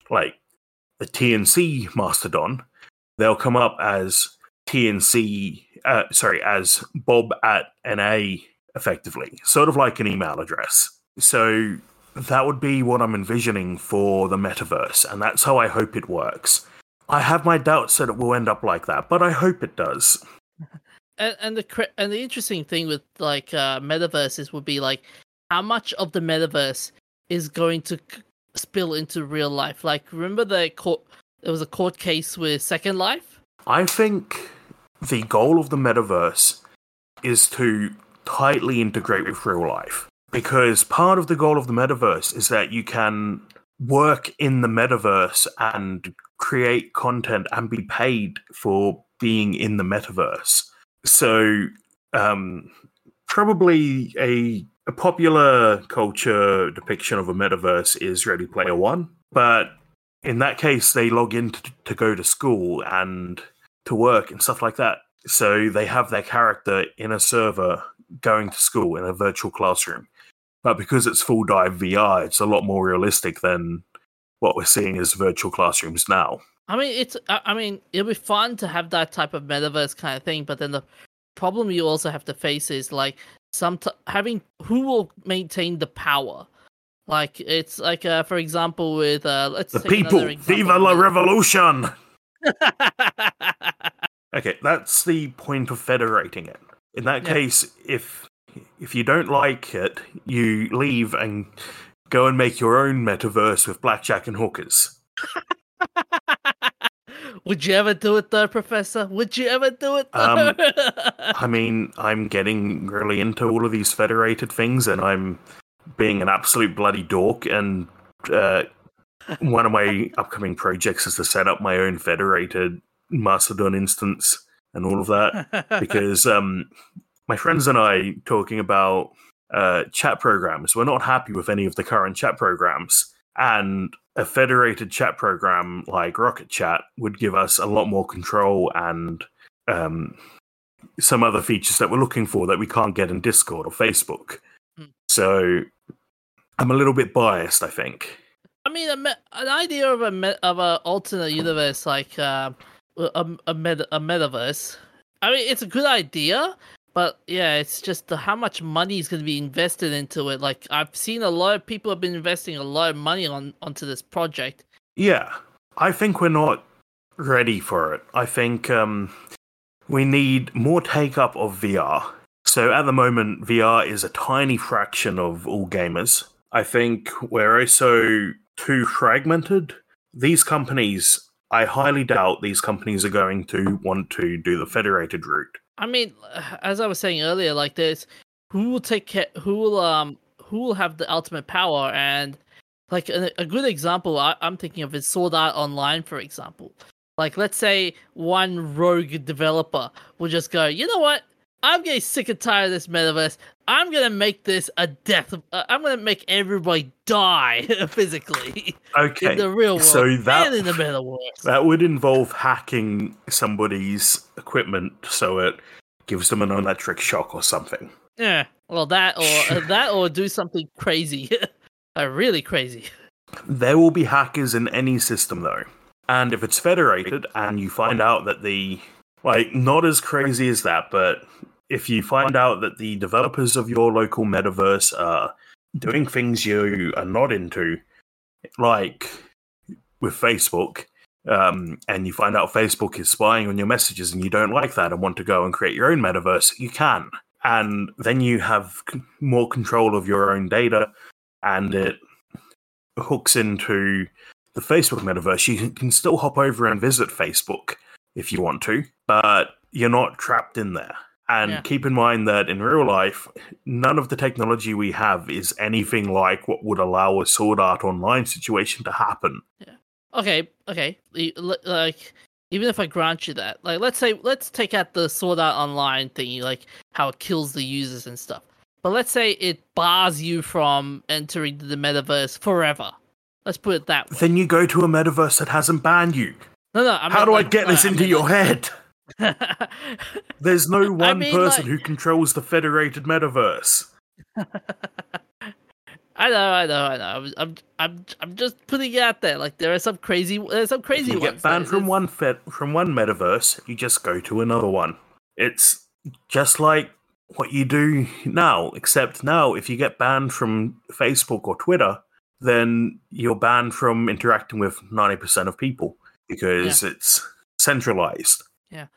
like, the TNC Mastodon, they'll come up as TNC, uh, sorry, as Bob at NA effectively, sort of like an email address. So that would be what I'm envisioning for the metaverse, and that's how I hope it works. I have my doubts that it will end up like that, but I hope it does. And, and the and the interesting thing with like uh, metaverses would be like how much of the metaverse is going to spill into real life. Like remember the court? There was a court case with Second Life. I think the goal of the metaverse is to tightly integrate with real life. Because part of the goal of the metaverse is that you can work in the metaverse and create content and be paid for being in the metaverse. So, um, probably a, a popular culture depiction of a metaverse is Ready Player One. But in that case, they log in to, to go to school and to work and stuff like that. So they have their character in a server going to school in a virtual classroom. But because it's full dive VR, it's a lot more realistic than what we're seeing as virtual classrooms now. I mean, it's. I mean, it'll be fun to have that type of metaverse kind of thing, but then the problem you also have to face is like some t- having who will maintain the power. Like it's like, uh, for example, with uh, let's The people, viva la revolution! [LAUGHS] Okay, that's the point of federating it. In that Yeah. case, if if you don't like it, you leave and go and make your own metaverse with blackjack and hookers. [LAUGHS] Would you ever do it though, Professor? Would you ever do it though? Um, [LAUGHS] I mean, I'm getting really into all of these federated things, and I'm being an absolute bloody dork. And uh, one of my upcoming projects is to set up my own federated Mastodon instance and all of that. [LAUGHS] because um, my friends and I talking about uh, chat programs. We're not happy with any of the current chat programs, and a federated chat program like Rocket Chat would give us a lot more control and um, some other features that we're looking for that we can't get in Discord or Facebook. Hmm. So I'm a little bit biased, I think. I mean, me- an idea of a me- of a alternate universe like uh, a a, meta- a metaverse. I mean, it's a good idea, but yeah, it's just the, how much money is going to be invested into it. Like I've seen a lot of people have been investing a lot of money on onto this project. Yeah, I think we're not ready for it. I think um, we need more take up of VR. So at the moment, VR is a tiny fraction of all gamers. I think we're also too fragmented. These companies, I highly doubt these companies are going to want to do the federated route. I mean, as I was saying earlier, like there's who will take care, who will um, who will have the ultimate power, and like a, a good example I, I'm thinking of is Sword Art Online, for example. Like, let's say one rogue developer will just go, you know what? I'm getting sick and tired of this metaverse. I'm gonna make this a death. Uh, I'm gonna make everybody die [LAUGHS] physically Okay, in the real world so that and in the metaverse. that would involve hacking somebody's equipment so it gives them an electric shock or something. Yeah, well, that or uh, [LAUGHS] that or do something crazy. [LAUGHS] Like really crazy. There will be hackers in any system though. And if it's federated and you find out that the like not as crazy as that, but if you find out that the developers of your local metaverse are doing things you are not into, like with Facebook, um, and you find out Facebook is spying on your messages and you don't like that and want to go and create your own metaverse, you can. And then you have more control of your own data and it hooks into the Facebook metaverse. You can still hop over and visit Facebook if you want to, but you're not trapped in there. And Yeah. keep in mind that in real life, none of the technology we have is anything like what would allow a Sword Art Online situation to happen. Yeah. Okay, okay. Like, even if I grant you that, like, let's say, let's take out the Sword Art Online thingy, like how it kills the users and stuff. But let's say it bars you from entering the metaverse forever. Let's put it that way. Then you go to a metaverse that hasn't banned you. No, no. I How meant, do I get no, this I into mean, your head? [LAUGHS] There's no one mean, person like- who controls the federated metaverse. [LAUGHS] I know, I know, I know. I'm, I'm, I'm, I'm just putting it out there. Like there are some crazy, there's some If crazy you ones. get banned from one fed from one metaverse, you just go to another one. It's just like what you do now, except now if you get banned from Facebook or Twitter, then you're banned from interacting with 90% of people because it's centralized. Yeah,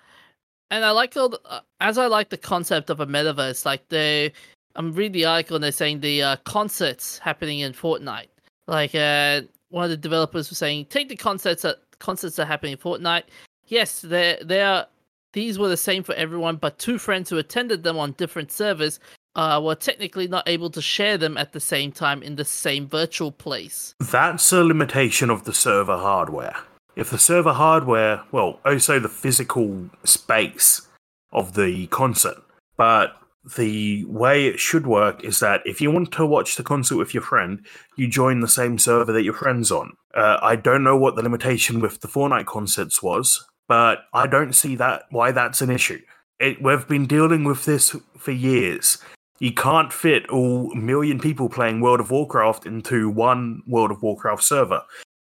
and I like all the, uh, as I like the concept of a metaverse. Like the, I'm reading the article and they're saying the uh, concerts happening in Fortnite. Like uh, one of the developers was saying, take the concerts that concerts that are happening in Fortnite. Yes, they they are. These were the same for everyone, but two friends who attended them on different servers uh, were technically not able to share them at the same time in the same virtual place. That's a limitation of the server hardware. If the server hardware, well, also the physical space of the concert, but the way it should work is that if you want to watch the concert with your friend, you join the same server that your friend's on. Uh, I don't know what the limitation with the Fortnite concerts was, but I don't see that why that's an issue. It, we've been dealing with this for years. You can't fit all million people playing World of Warcraft into one World of Warcraft server.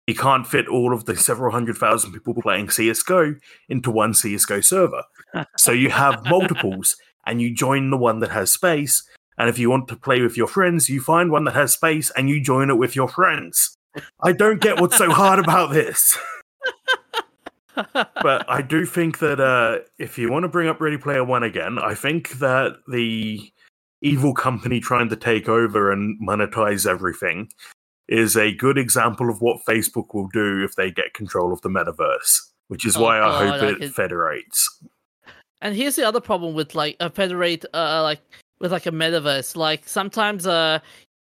You can't fit all of the several hundred thousand people playing CSGO into one CSGO server. so you have [LAUGHS] multiples and you join the one that has space. And if you want to play with your friends, you find one that has space and you join it with your friends. I don't get what's so hard about this. [LAUGHS] but I do think that uh, if you want to bring up Ready Player One again, I think that the evil company trying to take over and monetize everything is a good example of what Facebook will do if they get control of the metaverse, which is Oh, why I hope I it could- federates. And here's the other problem with like a federate, uh, like with like a metaverse. Like sometimes, uh,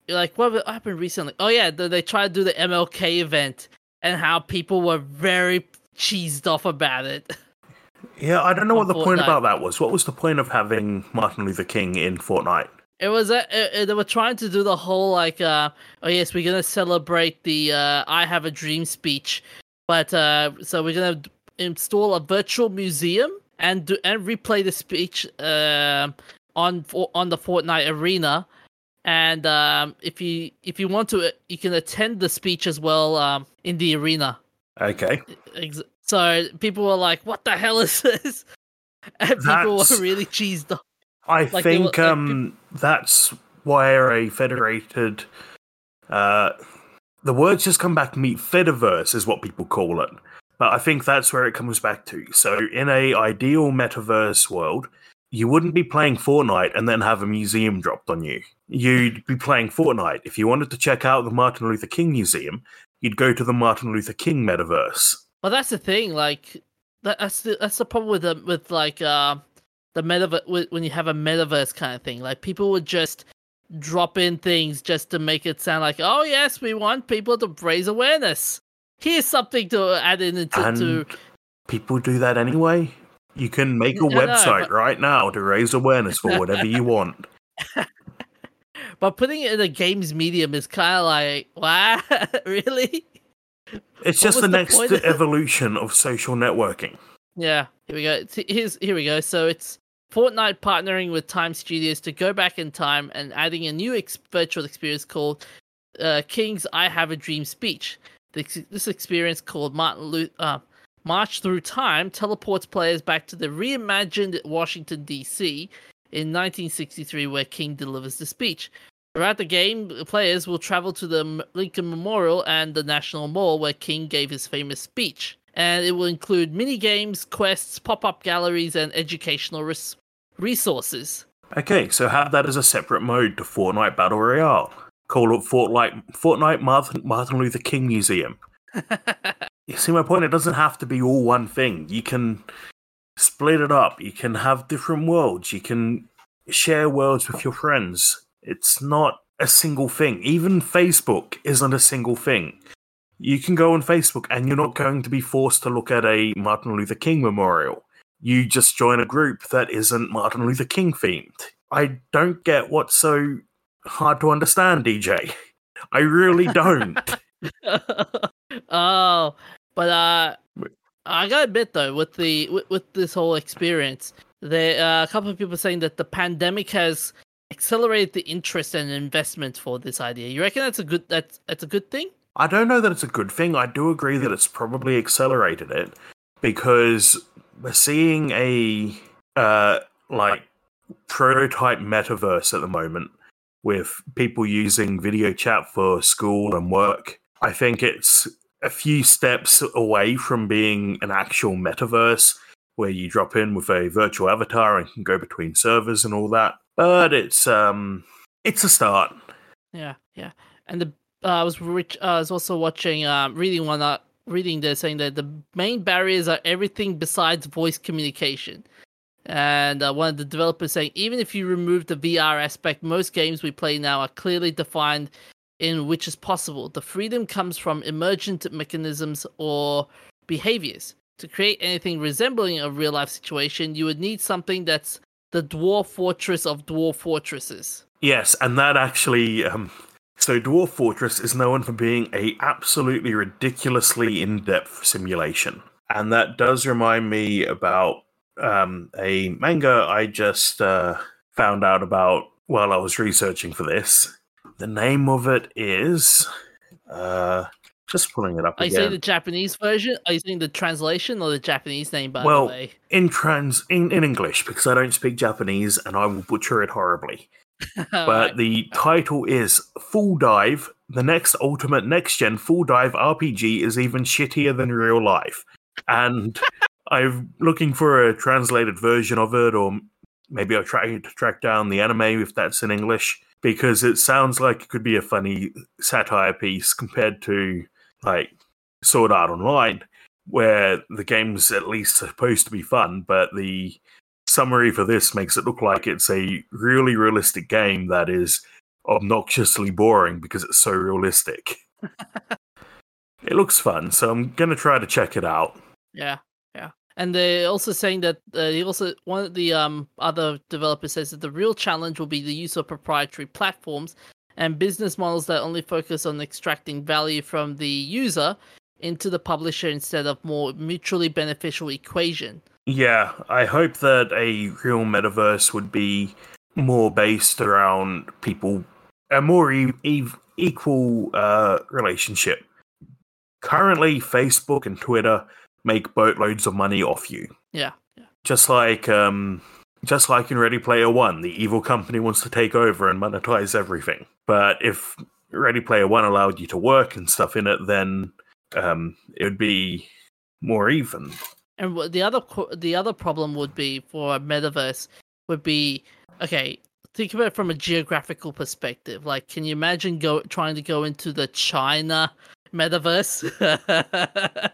like what happened recently? Oh yeah, they, they tried to do the MLK event, and how people were very cheesed off about it. Yeah, I don't know what the point about that was. What was the point of having Martin Luther King in Fortnite? It was uh, uh, they were trying to do the whole like, uh, oh yes, we're gonna celebrate the uh, "I Have a Dream" speech, but uh, so we're gonna install a virtual museum and do and replay the speech uh, on on the Fortnite arena. And um, if you if you want to, uh, you can attend the speech as well um, in the arena. Okay. So people were like, "What the hell is this?" [LAUGHS] And people That's- were really cheesed off. I Like they were- think like, um, that's where a federated. Uh, the words just come back to me. Fediverse is what people call it, but I think that's where it comes back to. So, in a ideal metaverse world, you wouldn't be playing Fortnite and then have a museum dropped on you. You'd be playing Fortnite. If you wanted to check out the Martin Luther King Museum, you'd go to the Martin Luther King metaverse. Well, that's the thing. Like that's the that's the problem with with like uh, the metaverse when you have a metaverse kind of thing. Like people would just drop in things just to make it sound like, oh yes, we want people to raise awareness. Here's something to add in to, And to people do that anyway. You can make a I know, website but- right now to raise awareness for whatever you want. [LAUGHS] [LAUGHS] but putting it in a games medium is kind of like, wow, [LAUGHS] really? It's What just the the next evolution of social networking. Yeah, here we go. Here's here we go. So it's Fortnite partnering with Time Studios to go back in time and adding a new ex- virtual experience called uh, King's "I Have a Dream" speech. This, experience, called Martin uh, March Through Time, teleports players back to the reimagined Washington D.C. in 1963, where King delivers the speech. Throughout the game, players will travel to the Lincoln Memorial and the National Mall, where King gave his famous speech. And it will include mini games, quests, pop-up galleries, and educational res- resources. Okay, so have that as a separate mode to Fortnite Battle Royale. Call it Fortnite, Fortnite Martin, Martin Luther King Museum. [LAUGHS] you see my point? It doesn't have to be all one thing. You can split it up. You can have different worlds. You can share worlds with your friends. It's not a single thing. Even Facebook isn't a single thing. You can go on Facebook and you're not going to be forced to look at a Martin Luther King memorial you just join a group that isn't Martin Luther King themed. I don't get what's so hard to understand, DJ. I really don't. [LAUGHS] oh, but uh, I gotta admit though, with the with, with this whole experience, there uh, a couple of people saying that the pandemic has accelerated the interest and investment for this idea. You reckon that's a good that's that's a good thing? I don't know that it's a good thing. I do agree that it's probably accelerated it because we're seeing a uh, like prototype metaverse at the moment with people using video chat for school and work. I think it's a few steps away from being an actual metaverse where you drop in with a virtual avatar and can go between servers and all that. But it's um it's a start. Yeah, yeah. And the uh, I was rich, uh, I was also watching um reading one uh, reading this saying that the main barriers are everything besides voice communication. And uh, one of the developers saying, even if you remove the VR aspect, most games we play now are clearly defined in which is possible. The freedom comes from emergent mechanisms or behaviors. To create anything resembling a real life situation, you would need something that's the dwarf fortress of dwarf fortresses. Yes, and that actually um, so Dwarf Fortress is known for being a absolutely ridiculously in-depth simulation. And that does remind me about um, a manga I just uh, found out about while I was researching for this. The name of it is uh, just pulling it up. Are again. you saying the Japanese version? Are you saying the translation or the Japanese name? By well, the way, in trans in, in English because I don't speak Japanese and I will butcher it horribly. But the title is Full Dive. The next ultimate next gen full dive RPG is even shittier than real life. And [LAUGHS] I'm looking for a translated version of it, or maybe I'll try to track down the anime if that's in English, because it sounds like it could be a funny satire piece compared to like Sword Art Online, where the game's at least supposed to be fun, but the summary for this makes it look like it's a really realistic game that is obnoxiously boring because it's so realistic. [LAUGHS] it looks fun, so I'm gonna try to check it out. Yeah, yeah. And they're also saying that uh, he also one of the um other developers says that the real challenge will be the use of proprietary platforms and business models that only focus on extracting value from the user into the publisher instead of more mutually beneficial equation. Yeah, I hope that a real metaverse would be more based around people, a more e- e- equal uh, relationship. Currently, Facebook and Twitter make boatloads of money off you. Yeah, yeah. Just like, um, just like in Ready Player One, the evil company wants to take over and monetize everything. But if Ready Player One allowed you to work and stuff in it, then um, it would be more even. And the other the other problem would be for a metaverse would be okay. Think about it from a geographical perspective. Like, can you imagine go trying to go into the China metaverse? [LAUGHS]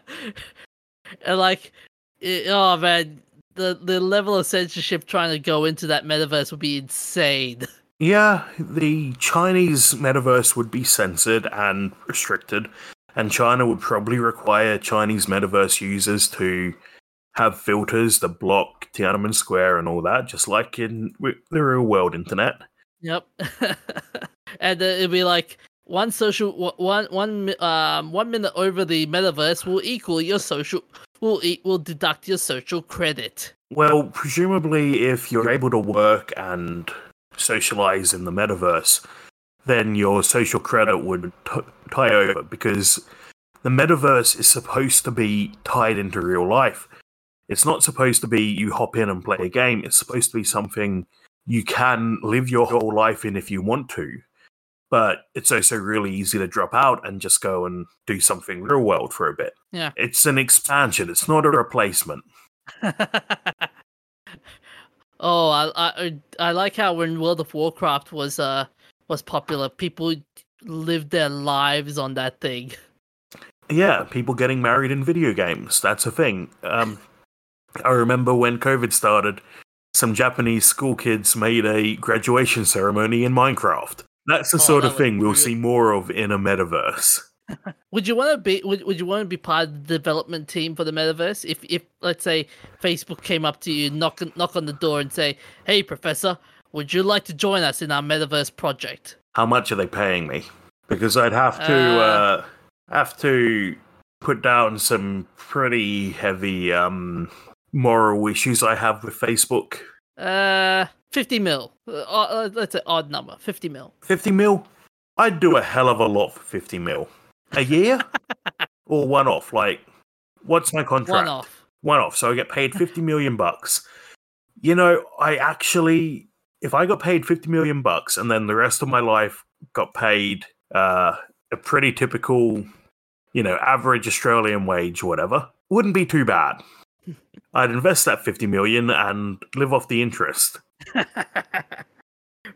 and like, it, oh man, the the level of censorship trying to go into that metaverse would be insane. [LAUGHS] Yeah, the Chinese metaverse would be censored and restricted, and China would probably require Chinese metaverse users to have filters that block Tiananmen Square and all that, just like in the real world internet. Yep. [LAUGHS] and uh, it'd be like one social one one um one minute over the metaverse will equal your social will e- will deduct your social credit. Well, presumably, if you're able to work and socialize in the metaverse, then your social credit would t- tie over because the metaverse is supposed to be tied into real life. It's not supposed to be you hop in and play a game. It's supposed to be something you can live your whole life in if you want to. But it's also really easy to drop out and just go and do something real world for a bit. Yeah. It's an expansion, it's not a replacement. [LAUGHS] oh, I, I I like how when World of Warcraft was uh was popular, people lived their lives on that thing. Yeah, people getting married in video games. That's a thing. Um, I remember when COVID started, some Japanese school kids made a graduation ceremony in Minecraft. That's the Oh, sort that of thing we'll see more of in a metaverse. [LAUGHS] Would you want to be? Would, would you want to be part of the development team for the metaverse? If, if let's say Facebook came up to you, knock knock on the door, and say, "Hey, Professor, would you like to join us in our metaverse project?" How much are they paying me? Because I'd have to Uh. uh, have to put down some pretty heavy um, moral issues I have with Facebook. Uh, fifty mil. Uh, uh, let's say odd number, fifty mil. 50 mil? I'd do a hell of a lot for 50 mil. A year? [LAUGHS] or one off? Like, what's my contract? One off. One off. So I get paid 50 million bucks. You know, I actually, if I got paid 50 million bucks and then the rest of my life got paid uh, a pretty typical, you know, average Australian wage, whatever, wouldn't be too bad. I'd invest that 50 million and live off the interest. [LAUGHS]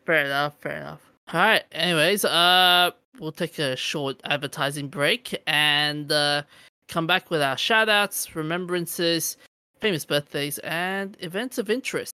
fair enough. Fair enough. All right. Anyways, uh, we'll take a short advertising break and uh, come back with our shout outs, remembrances, famous birthdays, and events of interest.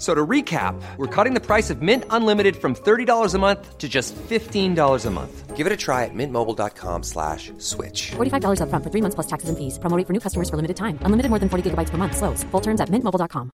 F- So to recap, we're cutting the price of Mint Unlimited from $30 a month to just $15 a month. Give it a try at mintmobile.com slash switch. $45 upfront for three months plus taxes and fees. Promo rate for new customers for limited time. Unlimited more than 40 gigabytes per month. Slows. Full terms at mintmobile.com.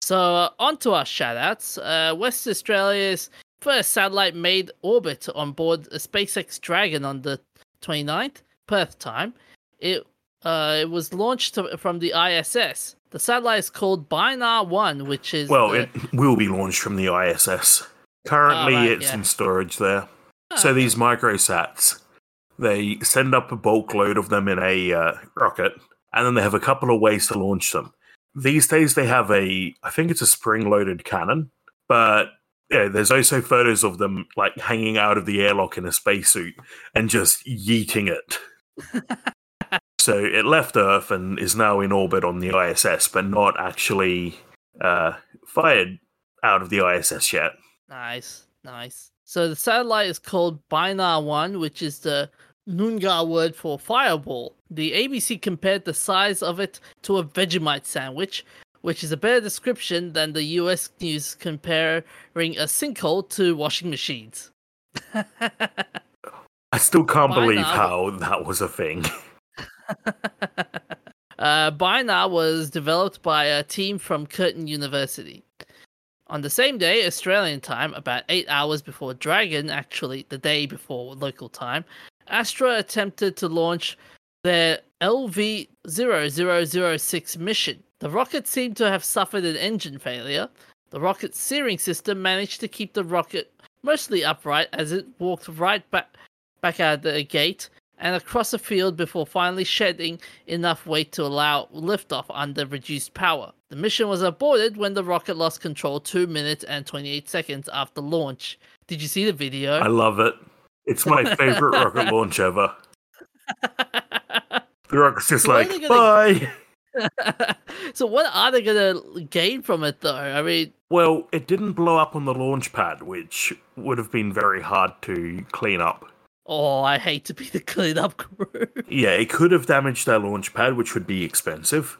So, uh, on to our shoutouts. Uh, West Australia's first satellite made orbit on board a SpaceX Dragon on the 29th, Perth time. It uh, it was launched from the ISS. The satellite is called Binar 1, which is. Well, the- it will be launched from the ISS. Currently, Oh, right, it's yeah. in storage there. Oh, so okay. these microsats, they send up a bulk load of them in a uh, rocket, and then they have a couple of ways to launch them. These days, they have a, I think it's a spring-loaded cannon, but yeah, there's also photos of them like hanging out of the airlock in a spacesuit and just yeeting it. [LAUGHS] so it left Earth and is now in orbit on the ISS, but not actually uh, fired out of the ISS yet. Nice, nice. So the satellite is called Binar 1, which is the Noongar word for fireball. The ABC compared the size of it to a Vegemite sandwich, which is a better description than the US news comparing a sinkhole to washing machines. [LAUGHS] I still can't believe how that was a thing. [LAUGHS] [LAUGHS] uh, Binar was developed by a team from Curtin University. On the same day, Australian time, about eight hours before Dragon, actually the day before local time, Astra attempted to launch their LV 0006 mission. The rocket seemed to have suffered an engine failure. The rocket steering system managed to keep the rocket mostly upright as it walked right back, back out the gate and across the field before finally shedding enough weight to allow liftoff under reduced power. The mission was aborted when the rocket lost control 2 minutes and 28 seconds after launch. Did you see the video? I love it. It's my favorite rocket launch ever. [LAUGHS] The rocket's just So like, they bye. [LAUGHS] so what are they gonna gain from it though? I mean, Well, it didn't blow up on the launch pad, which would have been very hard to clean up. Oh, I hate to be the cleanup crew. [LAUGHS] Yeah, it could have damaged their launch pad, which would be expensive.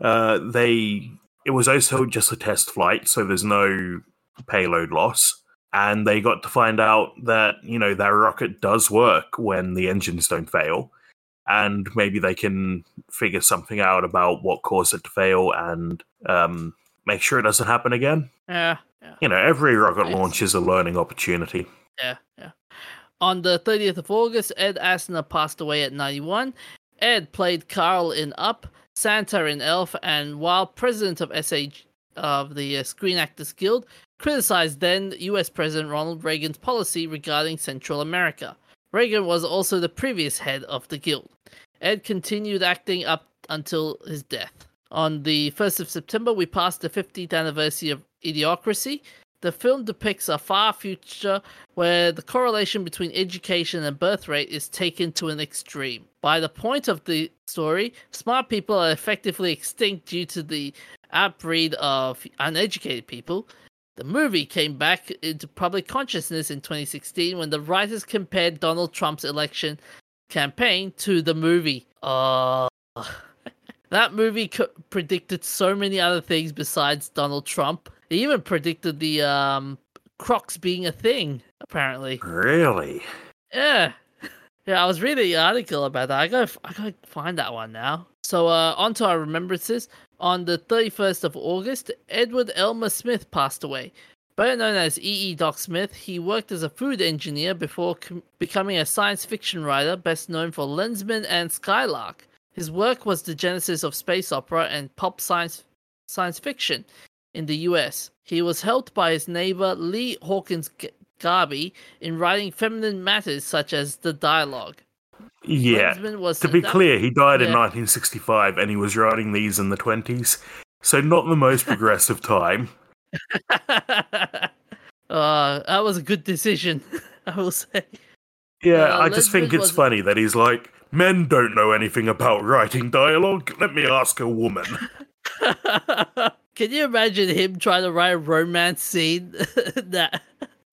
Uh, they it was also just a test flight, so there's no payload loss. And they got to find out that you know their rocket does work when the engines don't fail, and maybe they can figure something out about what caused it to fail and um, make sure it doesn't happen again. Yeah, yeah, You know, every rocket Yes. launch is a learning opportunity. yeah, yeah. On the 30th of August, Ed Asner passed away at 91. Ed played Carl in Up, Santa in Elf, and while president of SAG of the uh, Screen Actors Guild, criticized then U.S. President Ronald Reagan's policy regarding Central America. Reagan was also the previous head of the guild. Ed continued acting up until his death. On the 1st of September, we passed the 50th anniversary of Idiocracy. The film depicts a far future where the correlation between education and birth rate is taken to an extreme. By the point of the story, smart people are effectively extinct due to the outbreed of uneducated people. The movie came back into public consciousness in 2016 when the writers compared Donald Trump's election campaign to the movie. Oh, [LAUGHS] that movie co- predicted so many other things besides Donald Trump. It even predicted the um, Crocs being a thing, apparently. Really? Yeah. [LAUGHS] Yeah, I was reading an article about that. I gotta, I gotta find that one now. So, uh, on to our remembrances. On the 31st of August, Edward Elmer Smith passed away. Better known as E.E. Doc Smith, he worked as a food engineer before com- becoming a science fiction writer, best known for Lensman and Skylark. His work was the genesis of space opera and pop science science fiction in the US. He was helped by his neighbor Lee Hawkins Garby in writing feminine matters such as the dialogue. Yeah. To be clear, he died in 1965 and he was writing these in the 20s. So, not the most [LAUGHS] progressive time. uh, [LAUGHS] that was a good decision, [LAUGHS] I will say. Yeah, Uh, I just think it's was- funny that he's like, men don't know anything about writing dialogue. Let me ask a woman. Can you imagine him trying to write a romance scene? [LAUGHS] that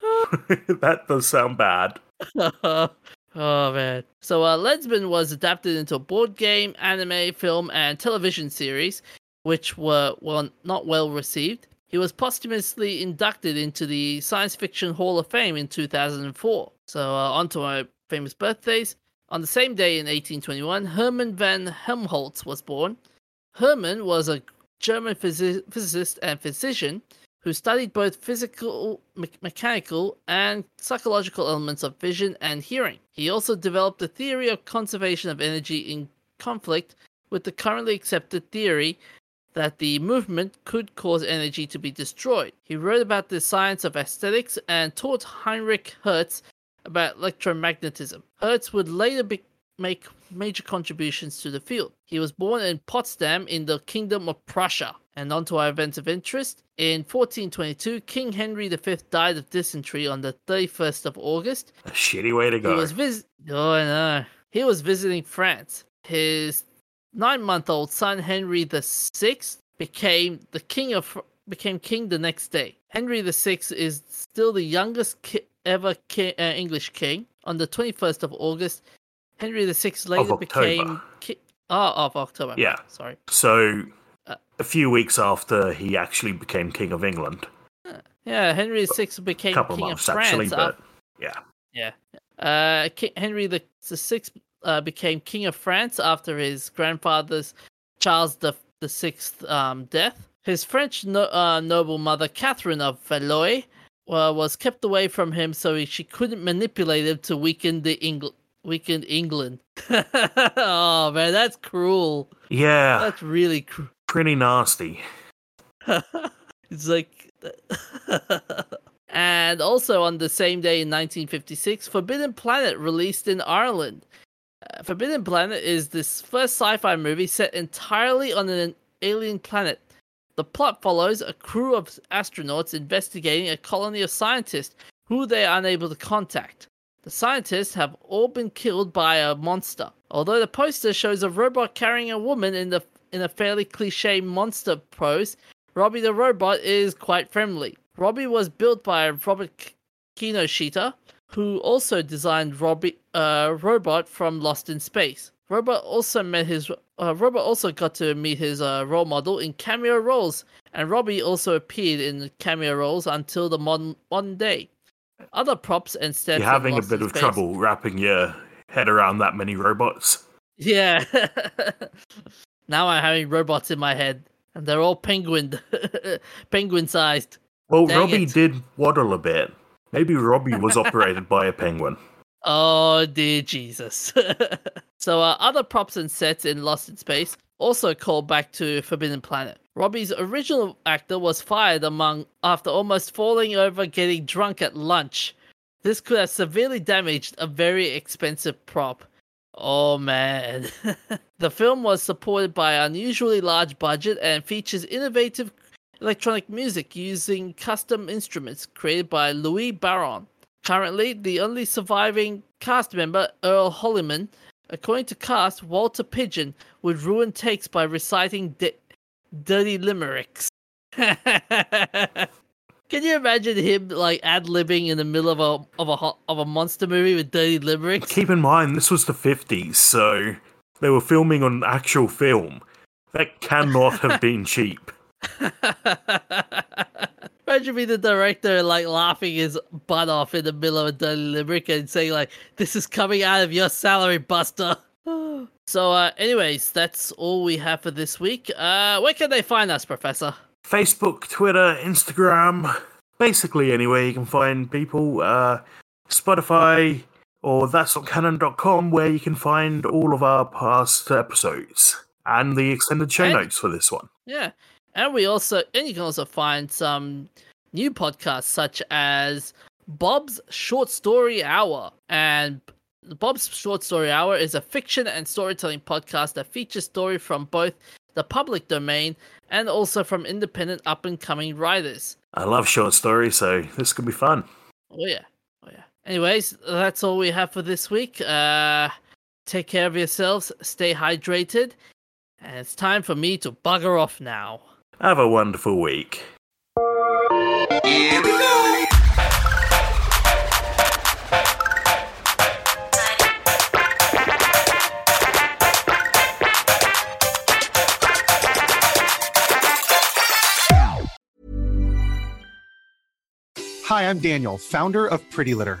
[LAUGHS] that does sound bad. [LAUGHS] oh man. So uh, Lensman was adapted into a board game, anime, film, and television series, which were well not well received. He was posthumously inducted into the Science Fiction Hall of Fame in 2004. So uh, on to my famous birthdays. On the same day in 1821, Herman van Helmholtz was born. Herman was a German physi- physicist and physician who studied both physical, me- mechanical, and psychological elements of vision and hearing. He also developed the theory of conservation of energy in conflict with the currently accepted theory that the movement could cause energy to be destroyed. He wrote about the science of aesthetics and taught Heinrich Hertz about electromagnetism. Hertz would later be- make major contributions to the field. He was born in Potsdam in the Kingdom of Prussia. And on to our events of interest. In 1422, King Henry V died of dysentery on the 31st of August. A shitty way to go. He was vis- Oh, know. He was visiting France. His nine-month-old son Henry VI became the king of became king the next day. Henry VI is still the youngest ki- ever ki- uh, English king. On the 21st of August, Henry the Sixth later became ki- oh of October. Yeah. sorry. So, Uh, a few weeks after he actually became King of England, Yeah, Henry VI a became couple king months of France. actually, yeah. Yeah. Uh, Ki Henry the the Sixth uh, became king of France after his grandfather's Charles the the Sixth um, death. His French no- uh, noble mother Catherine of Valois uh, was kept away from him so she couldn't manipulate him to weaken the Engl- weaken England. [LAUGHS] oh man, that's cruel. Yeah, That's really cruel. pretty nasty. [LAUGHS] it's like [LAUGHS] and also on the same day in 1956 forbidden planet released in ireland Uh, forbidden planet is this first sci-fi movie set entirely on an alien planet the plot follows a crew of astronauts investigating a colony of scientists who they are unable to contact the scientists have all been killed by a monster although the poster shows a robot carrying a woman in the in a fairly cliche monster pose Robbie the robot is quite friendly. Robbie was built by Robert Kinoshita, who also designed Robbie uh, Robot from Lost in Space. Robot also met his uh, also got to meet his uh, role model in cameo roles, and Robbie also appeared in cameo roles until the modern modern day. Other props and sets. You're having a bit of Space- trouble wrapping your head around that many robots. Yeah. [LAUGHS] now I'm having robots in my head. and they're all penguin, [LAUGHS] penguin sized. Well, Dang Robbie it. did waddle a bit. Maybe Robbie was operated by a penguin. [LAUGHS] Oh dear Jesus! so uh, other props and sets in Lost in Space also called back to Forbidden Planet. Robby's original actor was fired among after almost falling over getting drunk at lunch. This could have severely damaged a very expensive prop. Oh man. [LAUGHS] the film was supported by an unusually large budget and features innovative electronic music using custom instruments created by Louis Barron. Currently, the only surviving cast member, Earl Holliman, according to cast, Walter Pidgeon would ruin takes by reciting di- dirty limericks. [LAUGHS] Can you imagine him like ad libbing in the middle of a of a of a monster movie with dirty limericks? Keep in mind, this was the 50s, so they were filming on actual film. That cannot have [LAUGHS] been cheap. [LAUGHS] Imagine being the director like laughing his butt off in the middle of a dirty limerick and saying like, "This is coming out of your salary, Buster." [GASPS] so, uh, anyways, that's all we have for this week. Uh, where can they find us, Professor? Facebook, Twitter, Instagram, basically anywhere you can find people. Uh, Spotify or that's not canon.com where you can find all of our past episodes and the extended show And- notes for this one. Yeah, and we also and you can also find some new podcasts such as Bob's Short Story Hour and Bob's Short Story Hour is a fiction and storytelling podcast that features story from both the public domain and also from independent up and coming writers. I love short stories, so this could be fun. Oh yeah. Oh yeah. Anyways, that's all we have for this week. Uh take care of yourselves, stay hydrated, and it's time for me to bugger off now. Have a wonderful week. Hi, I'm Daniel, founder of Pretty Litter.